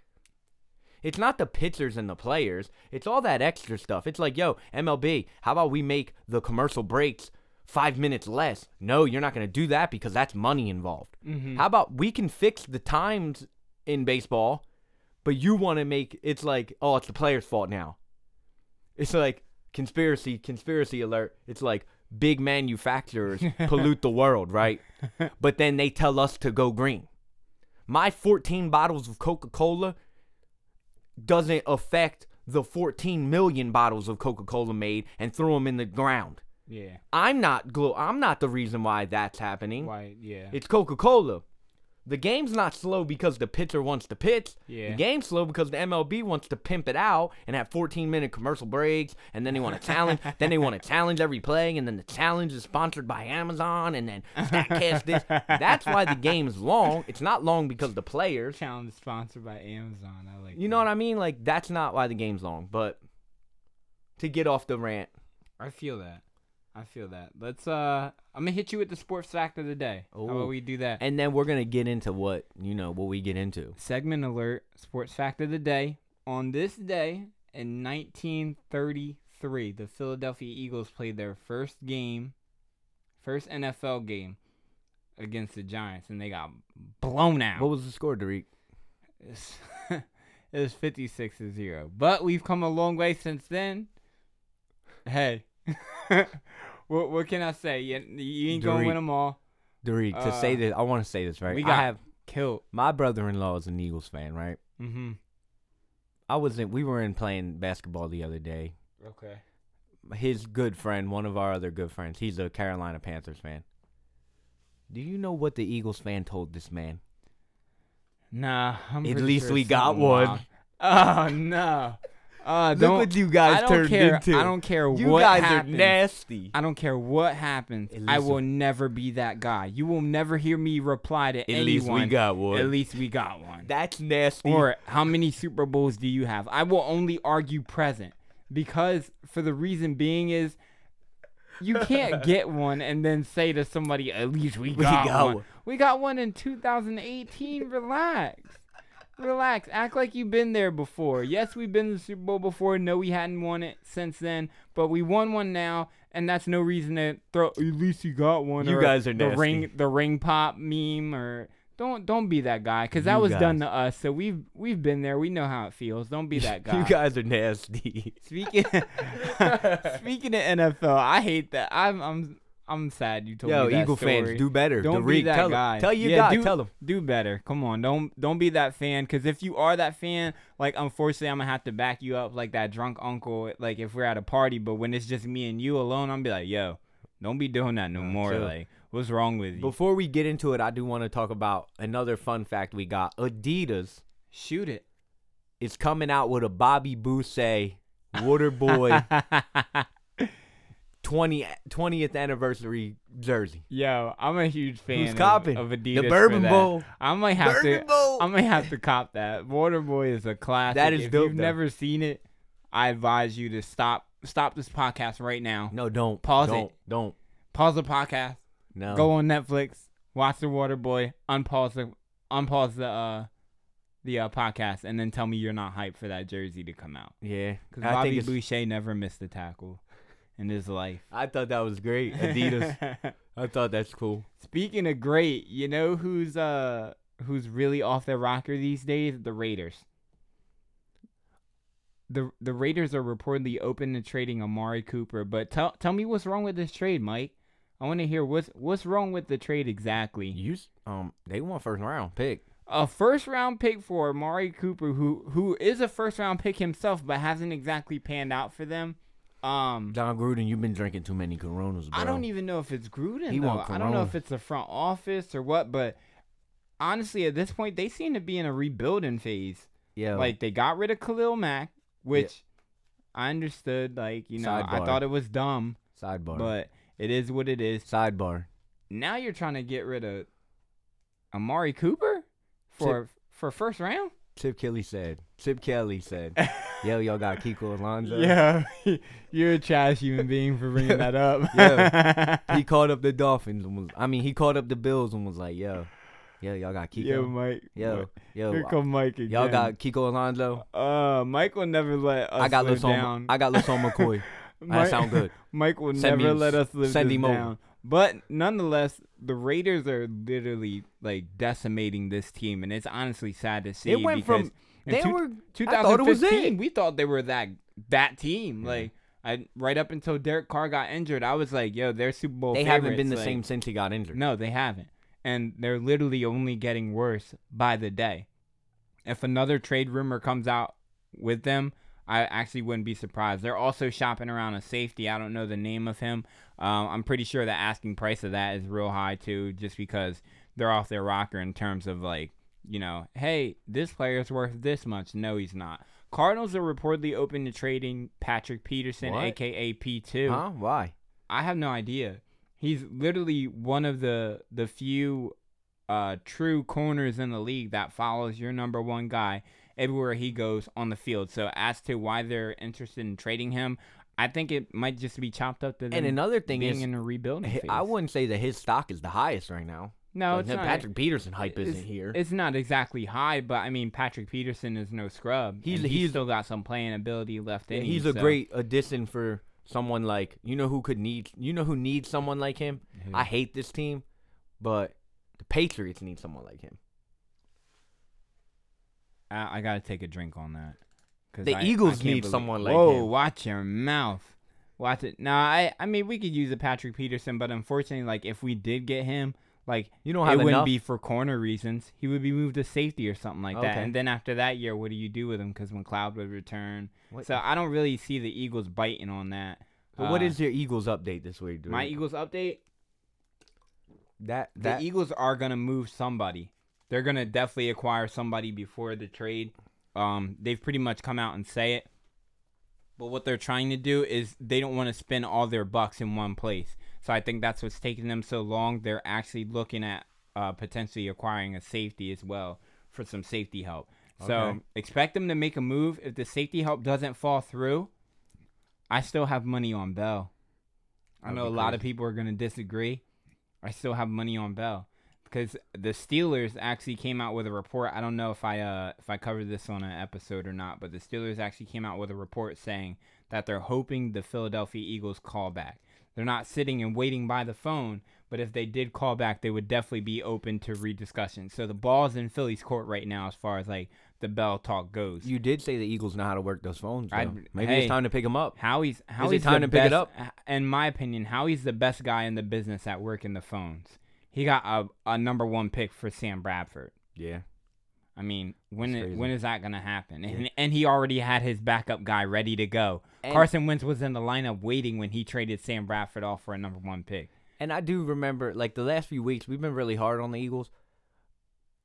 It's not the pitchers and the players. It's all that extra stuff. It's like, yo, MLB, how about we make the commercial breaks five minutes less? No, you're not gonna do that because that's money involved. Mm-hmm. How about we can fix the times in baseball, but you want to make it's like, oh, it's the player's fault now. It's like conspiracy, conspiracy alert. It's like big manufacturers (laughs) pollute the world, right? (laughs) But then they tell us to go green. My 14 bottles of Coca-Cola doesn't affect the 14 million bottles of Coca-Cola made and throw them in the ground. Yeah. I'm not glo- I'm not the reason why that's happening. Why? Yeah. It's Coca Cola. The game's not slow because the pitcher wants to pitch. Yeah. The game's slow because the MLB wants to pimp it out and have 14 minute commercial breaks, and then they want to challenge. (laughs) then they want to challenge every play, and then the challenge is sponsored by Amazon, and then Statcast this. (laughs) That's why the game is long. It's not long because the players. Challenge is sponsored by Amazon. I like. You know what I mean? Like that's not why the game's long. But to get off the rant, I feel that. I feel that. Let's. Uh, I'm gonna hit you with the sports fact of the day. How Ooh. about we do that? and then we're gonna get into what you know what we get into. Segment alert. Sports fact of the day. On this day in 1933, the Philadelphia Eagles played their first game, first NFL game against the Giants, and they got blown out. What was the score, Derek? (laughs) It was 56 to 0. But we've come a long way since then. Hey. (laughs) what what can I say? You, you ain't going to win them all. Derek, to say Uh, this, I want to say this right. we I got- have Killed. my brother-in-law is an Eagles fan, right? Mm-hmm. I was in. We were in playing basketball the other day. Okay. His good friend, one of our other good friends, he's a Carolina Panthers fan. Do you know what the Eagles fan told this man? Nah, I'm At pretty least sure we it's got something one. wild. Oh no. Uh, Look what you guys I don't turned care. into. I don't care you what guys happens. are nasty. I don't care what happens. At I will never be that guy. You will never hear me reply to At anyone. least we got one. At least we got one. That's nasty. Or how many Super Bowls do you have? I will only argue present because for the reason being is you can't (laughs) get one and then say to somebody, "At least we We got, got one. one. We got one in 2018. Relax." Relax. Act like you've been there before. Yes, we've been to the Super Bowl before. No, we hadn't won it since then, but we won one now, and that's no reason to throw. At least you got one. You guys are the nasty. ring, the ring pop meme, or don't don't be that guy, cause that You was done to us. So we've we've been there. We know how it feels. Don't be that (laughs) guy. you guys are nasty. Speaking (laughs) speaking of NFL, I hate that. I'm I'm I'm sad you told Yo, me that Eagle story. fans, do better. Don't Derek, be that tell guy. Him. Tell your Yeah, guy. do, tell him. Do better. Come on. Don't don't be that fan. Cause if you are that fan, like unfortunately, I'm gonna have to back you up like that drunk uncle. Like if we're at a party, but when it's just me and you alone, I'm be like, yo, don't be doing that no more. chill. Like, what's wrong with you? Before we get into it, I do want to talk about another fun fact we got. Adidas Shoot it. is coming out with a Bobby Boucher Water Boy (laughs) 20, 20th anniversary jersey. Yo, I'm a huge fan Who's of, copping? of Adidas. the Bourbon. Bowl. I might have Bourbon to. Bowl. I might have to cop that. Waterboy is a classic. That is if dope, you've though. never seen it, I advise you to stop stop this podcast right now. no, don't. Pause it. don't, Don't. Pause the podcast. No. Go on Netflix. Watch the Waterboy. Unpause the unpause the uh the uh, podcast, and then tell me you're not hyped for that jersey to come out. Yeah. Because I Bobby think Boucher never missed a tackle in his life. I thought that was great. Adidas. (laughs) I thought that's cool. Speaking of great, you know who's uh who's really off their rocker these days? The Raiders. The the Raiders are reportedly open to trading Amari Cooper, but tell tell me what's wrong with this trade, Mike. I want to hear what's what's wrong with the trade exactly. You um they want first round pick. A first round pick for Amari Cooper, who who is a first round pick himself, but hasn't exactly panned out for them. Um, Jon Gruden, you've been drinking too many Coronas, bro. I don't even know if it's Gruden. He though. I don't know if it's the front office or what, but honestly, at this point, they seem to be in a rebuilding phase. Yeah. Like they got rid of Khalil Mack, which I understood. Like you know, I thought it was dumb, sidebar. but it is what it is. sidebar. Now you're trying to get rid of Amari Cooper for for first round. Chip Kelly said. Chip Kelly said. (laughs) Yo, y'all got Kiko Alonso. Yeah, (laughs) you're a trash human being for bringing that (laughs) up. Yeah. (laughs) He called up the Dolphins and was. I mean, he called up the Bills and was like, "Yo, yo, y'all got Kiko. Yo, Mike. yo, yo, Here come Mike again. y'all got Kiko Alonso. Uh, Mike will never let us I got live LeSean. down. I got LeSean McCoy. that sound good. Mike will Send never me- let us live send this him over. down. But nonetheless, the Raiders are literally like decimating this team, and it's honestly sad to see. It went because from in they two- were. I thought it was 2015, we thought they were that that team. Yeah. Like I right up until Derek Carr got injured, I was like, yo, they're Super Bowl. They haven't been the like- same since he got injured. No, they haven't. And they're literally only getting worse by the day. If another trade rumor comes out with them, I actually wouldn't be surprised. They're also shopping around a safety. I don't know the name of him. Um, I'm pretty sure the asking price of that is real high too, just because they're off their rocker in terms of like, you know, hey, this player is worth this much. No, he's not. Cardinals are reportedly open to trading Patrick Peterson, What? aka P2. Huh? Why? I have no idea. He's literally one of the the few uh true corners in the league that follows your number one guy everywhere he goes on the field. So as to why they're interested in trading him, I think it might just be chopped up to And another thing being is, in a rebuilding phase. I wouldn't say that his stock is the highest right now. No, it's not. Patrick Peterson hype it's- isn't here. It's not exactly high, but I mean Patrick Peterson is no scrub. He's- and he's- still got some playing ability left in him. he's a so- great addition for someone like you know who could need you know who needs someone like him. Who? I hate this team, but the Patriots need someone like him. I, I gotta take a drink on that. 'Cause The I- Eagles I need believe- someone like Whoa, him. watch your mouth. Watch it. No, I I mean we could use a Patrick Peterson, but unfortunately, like if we did get him, like You don't have it wouldn't enough. be for corner reasons. He would be moved to safety or something like that. Okay. And then after that year, what do you do with him? Because McLeod would return. What- So I don't really see the Eagles biting on that. But what Uh, is your Eagles update this week, dude? my Eagles update? that The Eagles are gonna move somebody. They're gonna definitely acquire somebody before the trade. Um, they've pretty much come out and say it. But what they're trying to do is they don't want to spend all their bucks in one place. So I think that's what's taking them so long. They're actually looking at uh, potentially acquiring a safety as well for some safety help. So expect them to make a move. If the safety help doesn't fall through, I still have money on Bell. I know a lot of people are going to disagree. I still have money on Bell because the Steelers actually came out with a report. I don't know if I uh if I covered this on an episode or not, but the Steelers actually came out with a report saying that they're hoping the Philadelphia Eagles call back. They're not sitting and waiting by the phone, but if they did call back, they would definitely be open to rediscussion. So the ball's in Philly's court right now as far as like the Bell talk goes. you did say the Eagles know how to work those phones. I'd- Maybe hey. it's time to pick them up. Howie's Howie's time to pick it up? In my opinion, Howie's the best guy in the business at working the phones. He got a, a number one pick for Sam Bradford. Yeah. I mean, when i- crazy. when is that gonna happen? And and he already had his backup guy ready to go. And- Carson Wentz was in the lineup waiting when he traded Sam Bradford off for a number one pick. And I do remember, like the last few weeks, we've been really hard on the Eagles.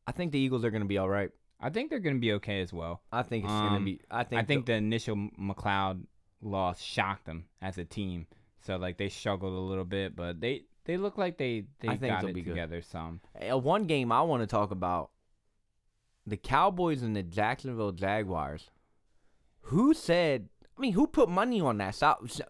I think the Eagles are going to be all right. I think they're gonna be okay as well. I think it's going to Um, be. I think. I think the initial McLeod loss shocked them as a team. So like they struggled a little bit, but they they look like they they I think got it be good. together some. One game I want to talk about: the Cowboys and the Jacksonville Jaguars. Who said? I mean, who put money on that? Stop. s-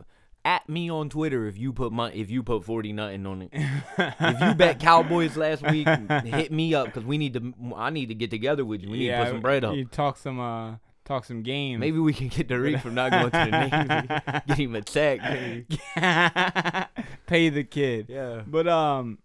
At me on Twitter if you put money. If you put forty nothing on it. (laughs) if you bet Cowboys last week, hit me up because we need to. I need to get together with you. We need to put some bread up. You talk some uh talk some games. Maybe we can get the Reek from not going to the Navy. (laughs) Get him a check. (laughs) pay the kid. Yeah. But um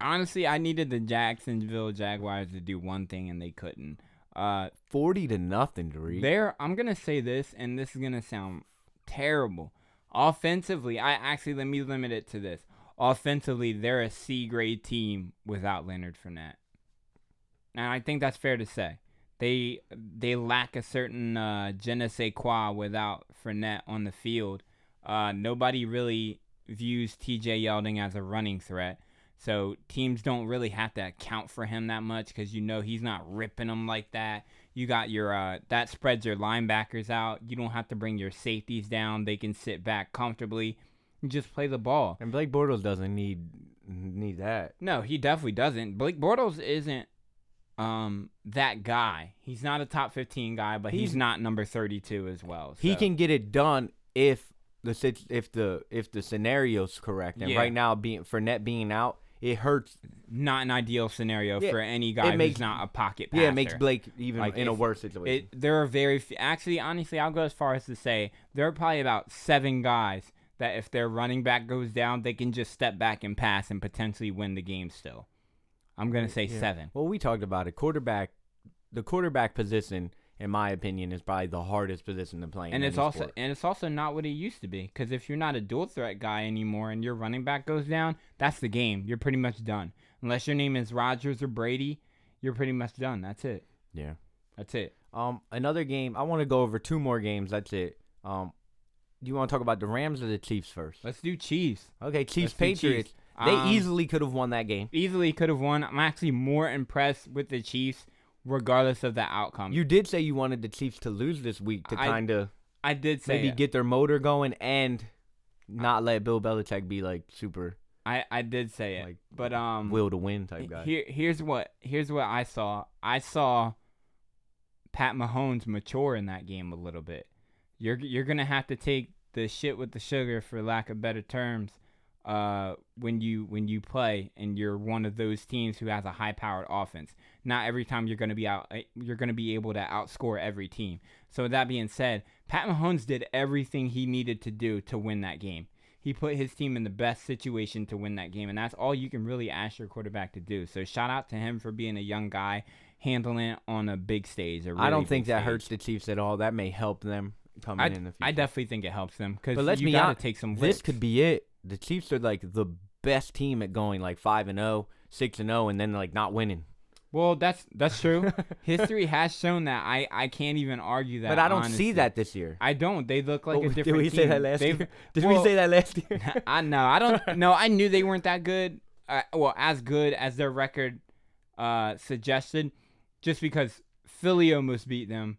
honestly, I needed the Jacksonville Jaguars to do one thing and they couldn't. Uh Forty to nothing, Reek. They're I'm gonna say this, and this is gonna sound terrible. Offensively, I actually let me limit it to this. Offensively, they're a C grade team without Leonard Fournette. And I think that's fair to say. They they lack a certain uh, je ne sais quoi without Fournette on the field. Uh, nobody really views T.J. Yeldon as a running threat, so teams don't really have to account for him that much because you know he's not ripping them like that. You got your uh, that spreads your linebackers out. You don't have to bring your safeties down. They can sit back comfortably. and just play the ball. And Blake Bortles doesn't need need that. No, he definitely doesn't. Blake Bortles isn't um that guy. He's not a top 15 guy, but he's, He's- not number 32 as well. He can get it done if the if the if the scenario's correct. And Yeah. right now, being Fournette being out, it hurts. not an ideal scenario Yeah, for any guy makes- who's not a pocket passer. Yeah, it makes Blake even Like, in a worse situation. It, there are very f- actually, honestly, I'll go as far as to say there are probably about seven guys that if their running back goes down, they can just step back and pass and potentially win the game. Still, I'm gonna say Yeah. seven. Well, we talked about it. Quarterback, the quarterback position, in my opinion, is probably the hardest position to play. in and it's also sport. and it's also not what it used to be because if you're not a dual threat guy anymore and your running back goes down, that's the game. You're pretty much done. Unless your name is Rodgers or Brady, you're pretty much done. That's it. yeah. That's it. Um, another game. I want to go over two more games. That's it. Um, do you want to talk about the Rams or the Chiefs first? Let's do Chiefs. Okay, Chiefs Let's do Chiefs. Patriots. They Um, easily could have won that game. easily could have won. I'm actually more impressed with the Chiefs, regardless of the outcome. You did say you wanted the Chiefs to lose this week to I kind of I did say maybe it. get their motor going and not let Bill Belichick be like super I I did say it. like but um, will to win type guy. here here's what here's what I saw. I saw Pat Mahomes mature in that game a little bit. You're you're gonna have to take the shit with the sugar, for lack of better terms, uh, when you when you play and you're one of those teams who has a high powered offense. Not every time you're gonna be out, eh, you're gonna be able to outscore every team. So with that being said, Pat Mahomes did everything he needed to do to win that game. He put his team in the best situation to win that game, and that's all you can really ask your quarterback to do. So shout out to him for being a young guy. handling it on a big stage. a I really don't think that stage. hurts the Chiefs at all. That may help them coming I, in the future. I definitely think it helps them because let's you be gotta take some. This could be it. The Chiefs are like the best team at going like five and 0, 6 and zero, and then like not winning. Well, that's that's true. (laughs) History has shown that. I I can't even argue that. but I don't honestly. see that this year. I don't. They look like Oh, a different (laughs) Did we team. say that last They've- year? Did well, we say that last (laughs) year? I know. I don't know. I knew they weren't that good. Uh, well, as good as their record uh, suggested, just because Philly almost beat them,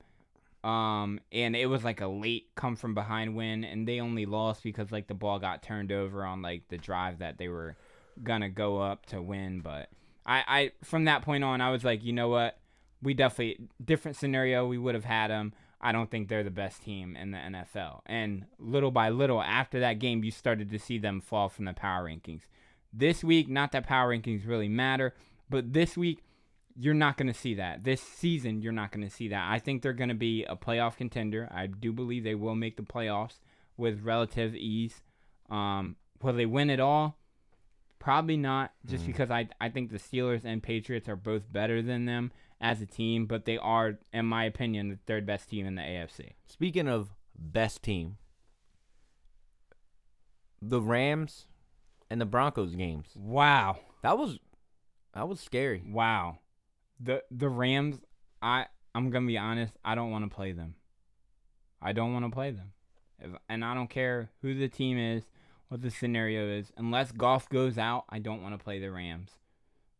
um, and it was like a late come from behind win, and they only lost because like the ball got turned over on like the drive that they were gonna go up to win. But I, I from that point on, I was like, you know what, we definitely different scenario. We would have had them. I don't think they're the best team in the NFL. And little by little, after that game, you started to see them fall from the power rankings. This week, not that power rankings really matter, but this week, you're not going to see that. This season, you're not going to see that. I think they're going to be a playoff contender. I do believe they will make the playoffs with relative ease. Um, will they win it all? Probably not, just Mm. because I, I think the Steelers and Patriots are both better than them as a team, but they are, in my opinion, the third best team in the AFC. Speaking of best team, the Rams and the Broncos games. Wow. That was that was scary. Wow. The the Rams, I I'm gonna be honest, I don't want to play them. I don't want to play them. If, and I don't care who the team is, what the scenario is. Unless Goff goes out, I don't want to play the Rams.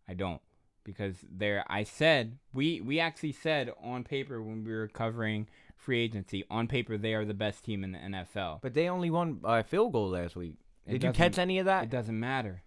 I don't. Because they're I said we we actually said on paper when we were covering free agency, on paper they are the best team in the NFL. But they only won by a field goal last week. It Did you catch any of that? It doesn't matter.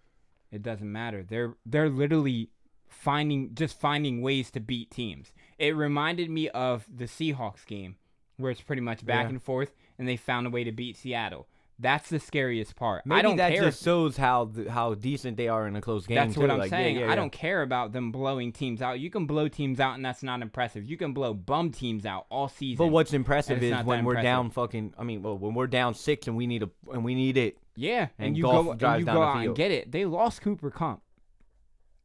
It doesn't matter. They're they're literally finding just finding ways to beat teams. It reminded me of the Seahawks game where it's pretty much back Yeah. and forth and they found a way to beat Seattle. That's the scariest part. Maybe I don't that care. just shows how th- how decent they are in a close game. that's too. what I'm Like, yeah, saying. yeah, I don't care about them blowing teams out. You can blow teams out and that's not impressive. You can blow bum teams out all season. But what's impressive is when we're impressive. down fucking. I mean, well, when we're down six and we need a and we need it. Yeah, and, And you go and you go the out and get it. They lost Cooper Kupp.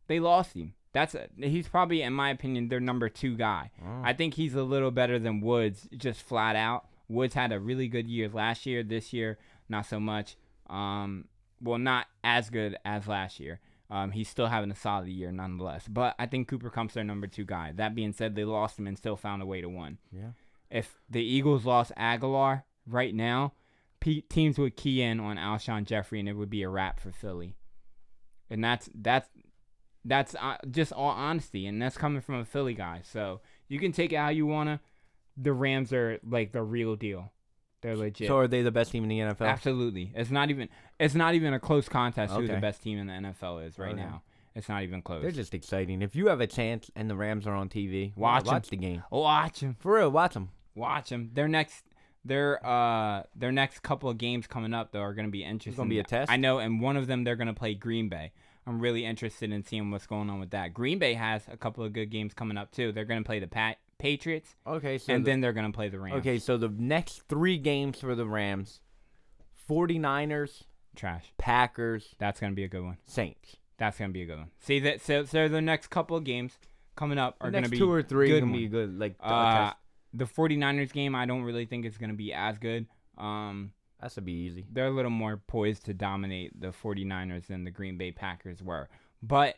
They lost him. That's a, he's probably, in my opinion, their number two guy. Oh. I think he's a little better than Woods, just flat out. Woods had a really good year last year. This year, not so much. Um, well, not as good as last year. Um, he's still having a solid year nonetheless. But I think Cooper Kupp's their number two guy. That being said, they lost him and still found a way to win. Yeah. If the Eagles lost Agholor right now, pe- teams would key in on Alshon Jeffery, and it would be a wrap for Philly. And that's that's that's uh, just all honesty, and that's coming from a Philly guy. So you can take it how you wanna. The Rams are like the real deal. They're legit. So are they the best team in the NFL? Absolutely, it's not even it's not even a close contest who the best team in the NFL is right Okay. now. It's not even close. They're just exciting. If you have a chance and the Rams are on TV, Watch 'em. watch the game. Watch them. For real, watch them. Watch them. Their next, their uh, their next couple of games coming up though are going to be interesting. It's gonna be a test? I know, and one of them they're going to play Green Bay. I'm really interested in seeing what's going on with that. Green Bay has a couple of good games coming up too. They're going to play the Pat Patriots, Okay, so and the- then they're going to play the Rams. okay, so the next three games for the Rams: 49ers, trash. Packers, That's going to be a good one. Saints. That's going to be a good one. See that? So, so the next couple of games coming up are going to be two or three good gonna be good. Like uh, Uh, the 49ers game, I don't really think it's going to be as good. Um, that should be easy. they're a little more poised to dominate the 49ers than the Green Bay Packers were. But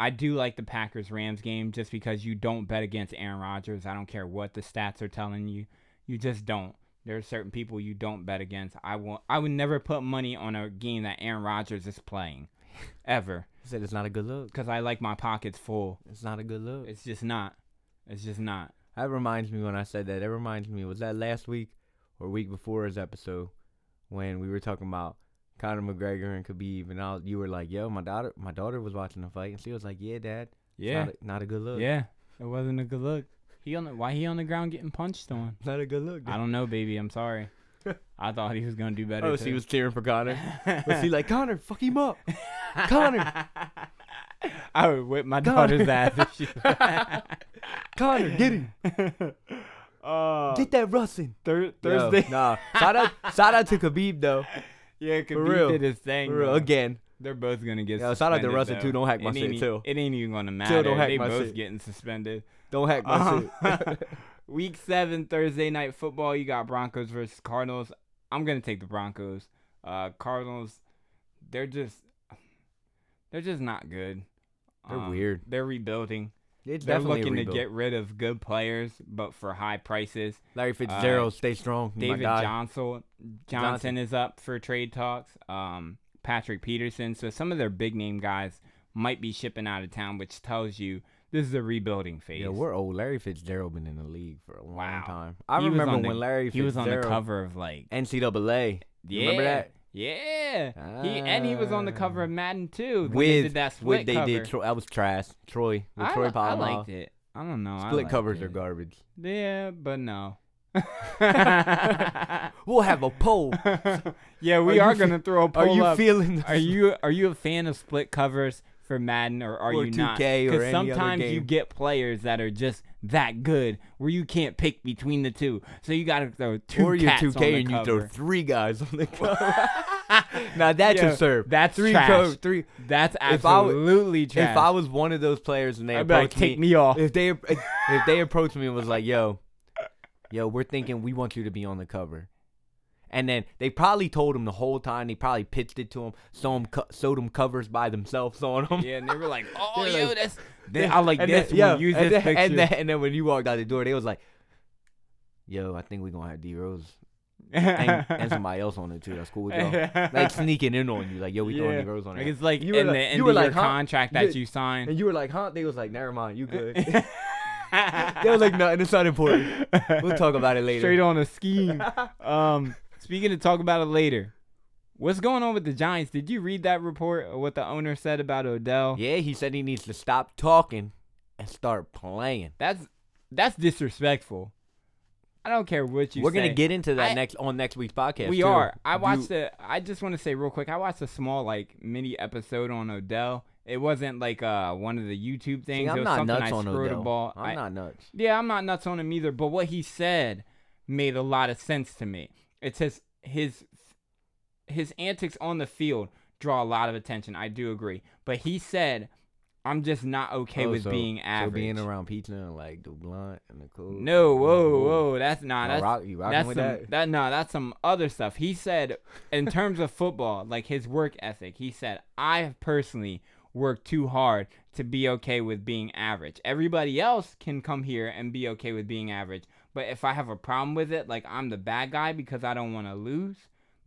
I do like the Packers Rams game just because you don't bet against Aaron Rodgers. I don't care what the stats are telling you. You just don't. There are certain people you don't bet against. I will I would never put money on a game that Aaron Rodgers is playing (laughs) ever He said it's not a good look. cuz I like my pockets full. It's not a good look. It's just not. It's just not. That reminds me when I said that. That reminds me. Was that last week or week before his episode when we were talking about Conor McGregor and Khabib, and I, was- you were like, "Yo, my daughter, my daughter was watching the fight, and she was like, yeah, Dad, it's Yeah. not a, not a good look. Yeah. It wasn't a good look. He on the, why he on the ground getting punched on? (laughs) not a good look." I don't know, baby. I'm sorry. (laughs) I thought he was gonna do better. Oh, too. she was cheering for Conor. (laughs) was he like, Conor, fuck him up, Conor, I would whip my Conor. daughter's ass if she. Conor, get him, uh, get that Russin. thir- Yo, Thursday. nah, shout out, shout out to Khabib though. Yeah, Khabib real. did his thing. For real, bro. again, They're both gonna get. Yo, shout out to Russell, though. too. Don't hack my It shit, too. It ain't even gonna (laughs) matter. don't hack they my both shit. getting suspended. (laughs) Don't hack my Um, shit. (laughs) Week seven, Thursday night football. You got Broncos versus Cardinals. I'm gonna take the Broncos. Uh, Cardinals, they're just, they're just not good. They're Um, weird. They're rebuilding. It's They're definitely looking to get rid of good players, but for high prices. Larry Fitzgerald, stay strong. David. Johnson Johnson Johnson. is up for trade talks. Um, Patrick Peterson. So some of their big name guys might be shipping out of town, which tells you this is a rebuilding phase. Yeah, we're old. Larry Fitzgerald been in the league for a long Wow. time. I He remember on the- when Larry he was on the cover of like NCAA. yeah, You remember that? Yeah. he and he was on the cover of ah. Madden too. With did that split with they cover. did. Tro- that was trash. Troy with I, Troy li- I liked it. I don't know. Split covers it. are garbage. Yeah, but no. (laughs) We'll have a poll. (laughs) yeah, we Are are, gonna throw a poll. Are you up. feeling? Are you are you a fan of split covers for Madden or are Or you not? 2K or any other sometimes you get players that are just that good where you can't pick between the two, so you gotta throw two or you're 2K on the and you throw three guys on the (laughs) cover. now that's Yo, a serve. That's three trash. co- three. That's If I absolutely trash. If I was one of those players and they I'd be like, approached take me off. if they if they approached me and was like, "Yo, yo, we're thinking we want you to be on the cover," and then they probably told him the whole time. They probably pitched it to him, so him co- sewed them covers by themselves on them. yeah, and they were like, (laughs) "Oh, yo, like- that's (laughs) I like and this Then, yo. Use and this then, picture." And then, and then when you walked out the door, they was like, "Yo, I think we're gonna have D Rose and, and somebody else on it too. That's cool with y'all." (laughs) Like sneaking in on you, like, "Yo, we throwing Yeah. D Rose on Like it's like You were in like- the end you of were your huh? contract that Yeah. you signed. And you were like, "Huh?" They was like, "Never mind, you good." they was like, "No, it's not important. We'll talk about it later." Straight on a scheme. um, speaking of talk about it later, what's going on with the Giants? Did you read that report of what the owner said about Odell? Yeah, he said he needs to stop talking and start playing. That's that's disrespectful. I don't care what you We're say. gonna get into that I- next on next week's podcast. We too. are. I You- watched the. I just want to say real quick. I watched a small like mini episode on Odell. It wasn't like uh one of the YouTube things. See, I'm it was not something nuts I on Odell. I'm I- not nuts. Yeah, I'm not nuts on him either. But what he said made a lot of sense to me. It's his his his antics on the field draw a lot of attention. I do agree. But he said, "I'm just not okay Oh, with so- being average." So being around pizza and like the blunt and the cool. no, whoa, whoa, that's not. Nah, that's rock, you that's with some, that? no, that's some other stuff. He said, in terms of football, like his work ethic, he said, I have personally worked too hard to be okay with being average. Everybody else can come here and be okay with being average. But if I have a problem with it, like I'm the bad guy because I don't want to lose,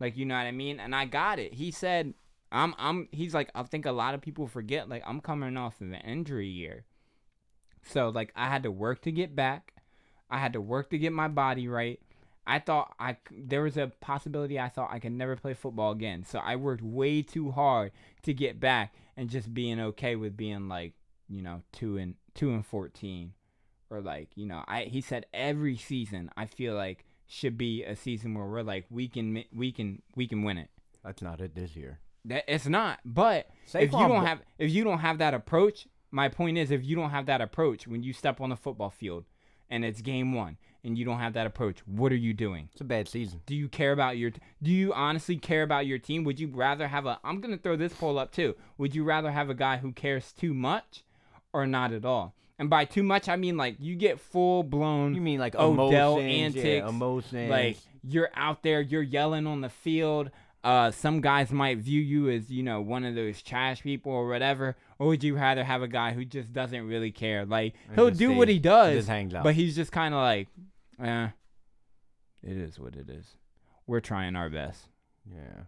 like you know what I mean? And I got it. He said, I'm I'm he's like, I think a lot of people forget, like I'm coming off of an injury year. So like I had to work to get back. I had to work to get my body right. I thought I there was a possibility I thought I could never play football again. So I worked way too hard to get back and just being okay with being like, you know, 2 and 2 and 14 or like, you know, I he said every season I feel like should be a season where we're like we can we can we can win it. That's not it this year. That it's not. But if you don't have if you don't have that approach, my point is if you don't have that approach when you step on the football field and it's game 1 and you don't have that approach, what are you doing? It's a bad season. Do you care about your do you honestly care about your team? Would you rather have a I'm going to throw this poll up too. Would you rather have a guy who cares too much or not at all? And by too much I mean like you get full blown You mean like Odell emotions? antics, yeah, emotions. like you're out there, you're yelling on the field. Uh, some guys might view you as you know one of those trash people or whatever. Or would you rather have a guy who just doesn't really care? Like And he'll do what he does, just hangs out. but he's just kind of like, eh, it is what it is. We're trying our best. yeah.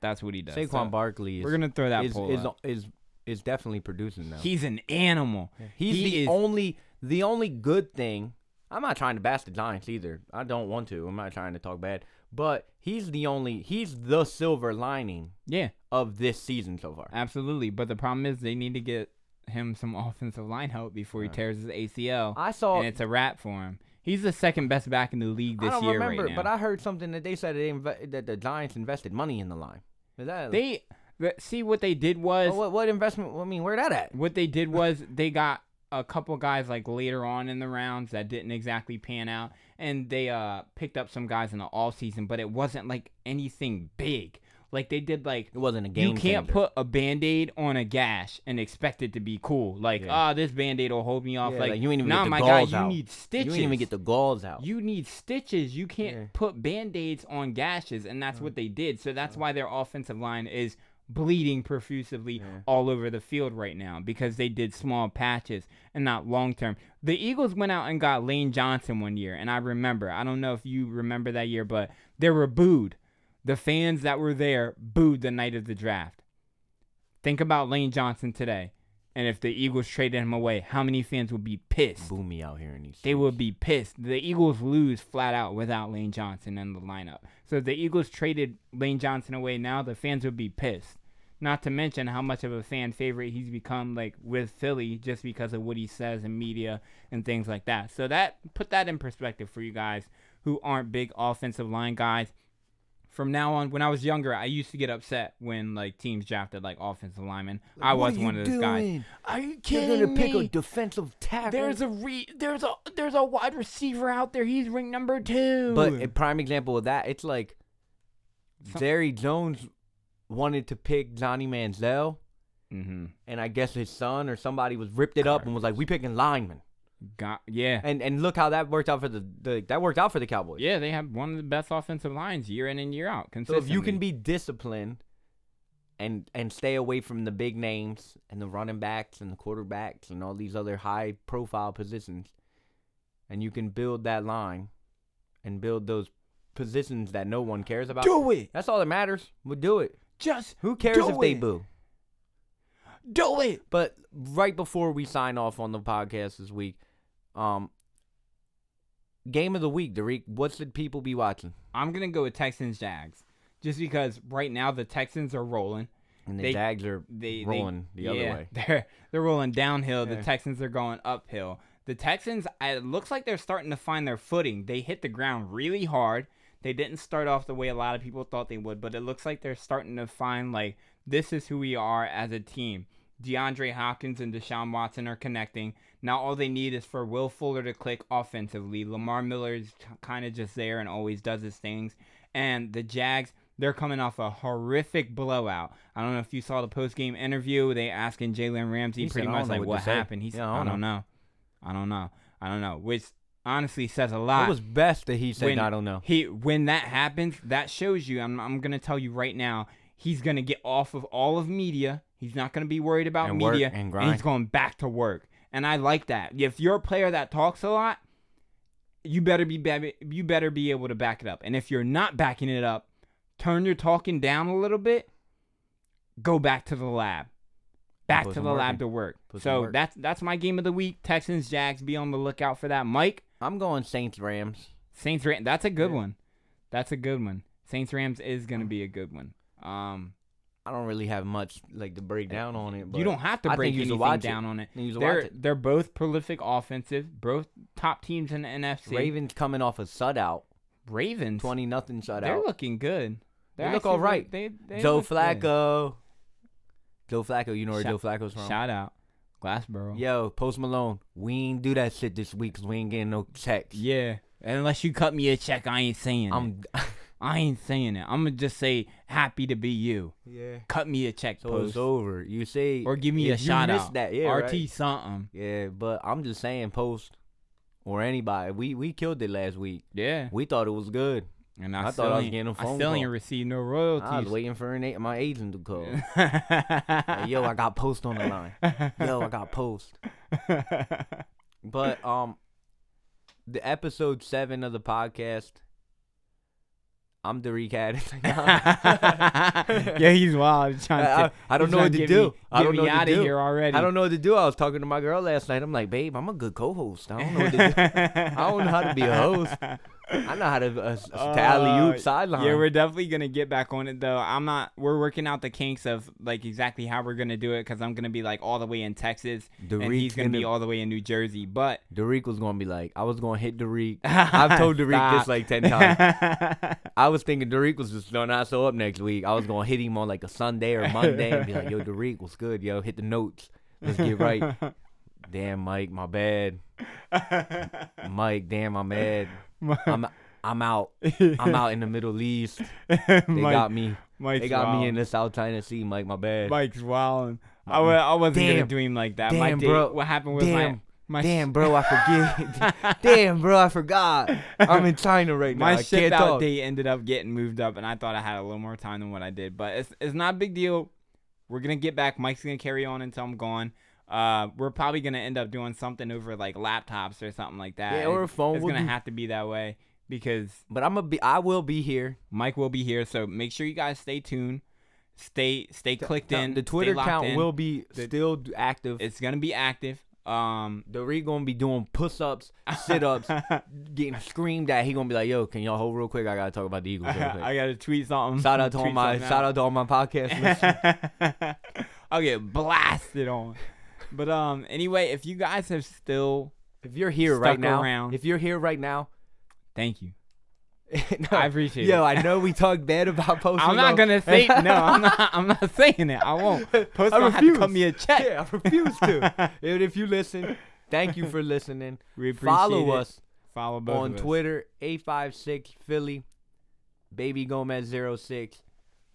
That's what he does. Saquon So, Barkley is we're gonna throw that is, poll is, up. is is definitely producing now. He's an animal. He's he the is- only the only good thing. I'm not trying to bash the Giants either. I don't want to. I'm not trying to talk bad. But he's the only he's the silver lining Yeah, of this season so far. absolutely. But the problem is they need to get him some (laughs) offensive line help before he tears his ACL. I saw and it's a wrap for him. He's the second best back in the league this I don't year remember, right now. but I heard something that they said they inve- that the Giants invested money in the line. Is that they see what they did was what, what investment? I mean, where that at? what they did was (laughs) they got a couple guys like later on in the rounds that didn't exactly pan out, and they uh picked up some guys in the all season, but it wasn't like anything big. Like they did like It wasn't a game. you can't changer. put a band-aid on a gash and expect it to be cool. Like, ah, Yeah. this band-aid will hold me off. Yeah, like, like, you ain't even nah, get the my guy, gauze you need stitches. You didn't even get the gauze out. You need stitches. You can't Yeah. put band-aids on gashes, and that's what they did. So that's why their offensive line is bleeding profusively Yeah. all over the field right now because they did small patches and not long term. The Eagles went out and got Lane Johnson one year, and I remember. I don't know if you remember that year, but they were booed. The fans that were there booed the night of the draft. Think about Lane Johnson today. And if the Eagles traded him away, how many fans would be pissed? Boo me out here in these. They would be pissed. The Eagles lose flat out without Lane Johnson in the lineup. So if the Eagles traded Lane Johnson away now, the fans would be pissed. Not to mention how much of a fan favorite he's become like with Philly just because of what he says in media and things like that. So that put that in perspective for you guys who aren't big offensive line guys. From now on, when I was younger, I used to get upset when like teams drafted like offensive linemen. I was one of those guys. Are you kidding You're gonna pick me? a defensive tackle. There's a re- there's a there's a wide receiver out there. He's ring number two. But a prime example of that, it's like Some- Jerry Jones wanted to pick Johnny Manziel, mm-hmm. and I guess his son or somebody was ripped it up and was like, "We picking linemen." Got yeah And and look how that worked out for the, the that worked out for the Cowboys. yeah. They have one of the best offensive lines year in and year out. So if you can be disciplined and and stay away from the big names and the running backs and the quarterbacks and all these other high profile positions, and you can build that line and build those positions that no one cares about. do it, That's all that matters. We'll do it. just Who cares Do if they boo? do it. But right before we sign off on the podcast this week, um, game of the week, Derek. What should people be watching? I'm gonna go with Texans Jags, just because right now the Texans are rolling. And the They- Jags are They rolling they, the other yeah, way. (laughs) They're they're rolling downhill. Yeah. The Texans are going uphill. The Texans, it looks like they're starting to find their footing. They hit the ground really hard. They didn't start off the way a lot of people thought they would, but it looks like they're starting to find like this is who we are as a team. DeAndre Hopkins and Deshaun Watson are connecting. Now all they need is for Will Fuller to click offensively. Lamar Miller is kind of just there and always does his things. And the Jags, they're coming off a horrific blowout. I don't know if you saw the post game interview. They asking Jalen Ramsey He pretty "I don't much like what what happened. He said, Yeah, I I don't don't know. I don't know. I don't know. Which honestly says a lot It was best that he said, when "I don't know." He when that happens, that shows you. I'm I'm gonna tell you right now. He's gonna get off of all of media. He's not gonna be worried about And media, and he's going back to work. And I like that. If you're a player that talks a lot, you better be be- you better be able to back it up. And if you're not backing it up, turn your talking down a little bit. Go back to the lab. Back to the work lab to work. Put so work. that's that's my game of the week. Texans Jags. Be on the lookout for that. Mike. I'm going Saints Rams. Saints Rams. That's a good Yeah. one. That's a good one. Saints Rams is gonna be a good one. Um, I don't really have much like to break down on it. But you don't have to break anything watch down on it. They're watch it. they're both prolific offensive, both top teams in the NFC. Ravens coming off a shutout, Ravens. twenty nothing shutout. They're looking good. They They're look actually all right. They, they Joe look good. Flacco. Joe Flacco, you know where Shout- Joe Flacco's from? Shout out, Glassboro. Yo, Post Malone, we ain't do that shit this week because we ain't getting no checks. Yeah. Unless you cut me a check, I ain't saying it. I'm. (laughs) I ain't saying it. I'm gonna just say happy to be you. yeah. Cut me a check, So post. it's over. You say or give me a shout missed out. That, yeah, RT right. something. Yeah, but I'm just saying, Post or anybody, we we killed it last week. Yeah. We thought it was good. And I I, thought I was getting a phone I still ain't call. received no royalties. I was waiting for an, a- my agent to call. (laughs) Like, Yo, I got Post on the line. Yo, I got Post. (laughs) But um, the episode seven of the podcast. I'm Derek Addis. (laughs) (laughs) yeah, he's wild. Trying to, I, I, don't know what to get do. Me, I don't know me what to do. here already. I don't know what to do. I was talking to my girl last night. I'm like, babe, I'm a good co-host. I don't know what to do. (laughs) I don't know how to be a host. I know how to uh, Uh, alley oop sideline. Yeah, we're definitely gonna get back on it though. I'm not. We're working out the kinks of like exactly how we're gonna do it because I'm gonna be like all the way in Texas and Derek's he's gonna, be all the way in New Jersey. But Derek was gonna be like, I was gonna hit Derek. (laughs) I've told Derek this like ten times. (laughs) I was thinking Derek was just gonna not show up next week. I was gonna hit him on like a Sunday or Monday and be like, Yo, Derek, what's good? Yo, hit the notes. Let's get right. (laughs) damn, Mike, my bad. Mike, damn, I'm mad. (laughs) I'm I'm out. I'm out in the Middle East. (laughs) They Mike, got me. Mike's They got me in the South China Sea, Mike. My bad. Mike's wilding. I, uh, I wasn't gonna Damn. do him like that. my Damn, date, bro. What happened with Damn. my my Damn, bro, I forget. (laughs) Damn, bro, I forgot. I'm in China right now. my ship out talk. ended up getting moved up, and I thought I had a little more time than what I did. But it's it's not a big deal. We're gonna get back. Mike's gonna carry on until I'm gone. Uh, we're probably gonna end up doing something over like laptops or something like that. Yeah, or a phone. It's We'll gonna do- have to be that way because But I'm gonna be. I will be here. Mike will be here. So make sure you guys stay tuned. Stay stay clicked in. The Twitter account in. will be The- still active. It's gonna be active. Um, The Reed gonna be doing push ups, sit ups, (laughs) getting screamed at. He gonna be like, "Yo, can y'all hold real quick? I gotta talk about the Eagles." Real (laughs) quick. I gotta tweet something. shout out (laughs) to all my shout out to all my podcast listeners. I'll get blasted on. But um, anyway, if you guys have still, If you're here right now, around. if you're here right now, thank you. (laughs) no, I appreciate Yo, it. Yo, I know we talk bad about (laughs) Post. I'm not gonna say (laughs) no. I'm not. I'm not saying it. I won't. Post I gonna have to cut me a check. Yeah, I refuse to. and if you listen, thank you for listening. We appreciate Follow it. us Follow both on of us. Twitter, 856 Philly, Baby Gomez 06.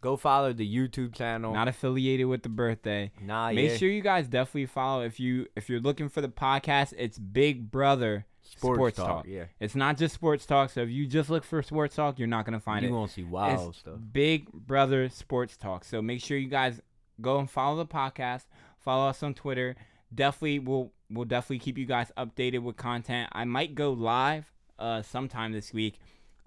Go follow the YouTube channel. Not affiliated with the birthday. nah, Make yeah. sure you guys definitely follow if you if you're looking for the podcast. It's Big Brother Sports, Talk. Yeah. It's not just Sports Talk. So if you just look for Sports Talk, you're not gonna find it. you it. gonna see wild It's stuff. Big Brother Sports Talk. So make sure you guys go and follow the podcast. Follow us on Twitter. Definitely, we'll we'll definitely keep you guys updated with content. I might go live uh sometime this week.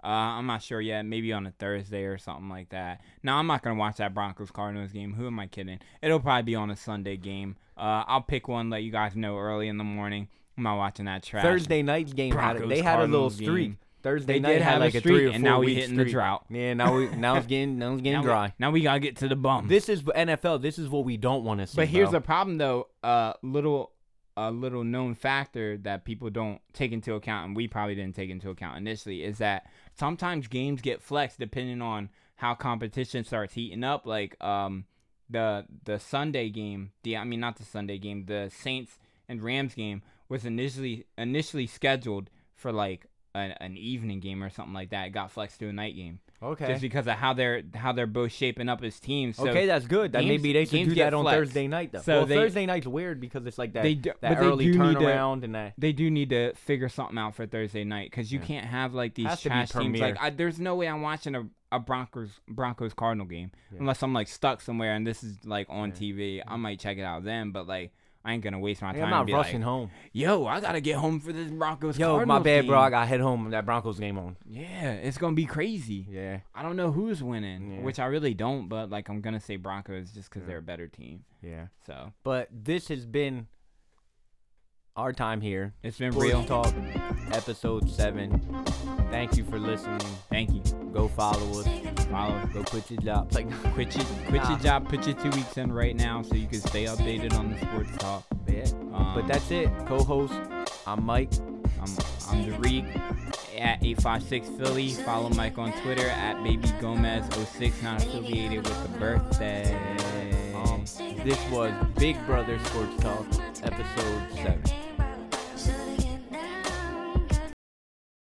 Uh, I'm not sure yet. Maybe on a Thursday or something like that. No, I'm not gonna watch that Broncos Cardinals game. Who am I kidding? It'll probably be on a Sunday game. Uh, I'll pick one. Let you guys know early in the morning. I'm not watching that trash. Thursday night's game had a, they had a little streak. game. Thursday They night did had like a a three streak, or and four now we week hitting the drought. Yeah, now we now it's getting now it's getting now we- dry. now we gotta get to the bum. This is NFL. This is what we don't want to see. But here's bro. the problem, though. Uh, little, a little known factor that people don't take into account, and we probably didn't take into account initially, is that sometimes games get flexed depending on how competition starts heating up. Like um, the the Sunday game, the I mean not the Sunday game, the Saints and Rams game was initially initially scheduled for like an, an evening game or something like that. It got flexed to a night game okay. just because of how they're how they're both shaping up as teams. So okay, that's good. That games- maybe they should do that on flexed. Thursday night though. So well, they- Thursday night's weird because it's like that They do- that early do need to- turnaround and that. they do need to figure something out for Thursday night because you Yeah. can't have like these trash teams. Like. I, there's no way I'm watching a, a Broncos Broncos Cardinal game Yeah. unless I'm like stuck somewhere and this is like on Yeah. TV. I might check it out then, but like I ain't gonna waste my time. I'm not rushing like, home. Yo, I gotta get home for this Broncos. Yo, my Cardinals bad, bro. I game." got to head home. That Broncos game on. Yeah, it's gonna be crazy. Yeah, I don't know who's winning, Yeah. which I really don't, but like I'm gonna say Broncos just because Yeah. they're a better team. yeah. So But this has been our time here. it's been Sports real. Talk, episode seven. Thank you for listening. Thank you. Go follow us. Follow. Go quit your job. Like, (laughs) Quit your quit Nah. your job. Put your two weeks in right now so you can stay updated on the sports talk. yeah. Um, But that's it. Co-host, I'm Mike. I'm I'm Derek at 856 Philly. Follow Mike on Twitter at Baby Gomez 06. Not affiliated with the birthday. Um, this was Big Brother Sports Talk, episode seven.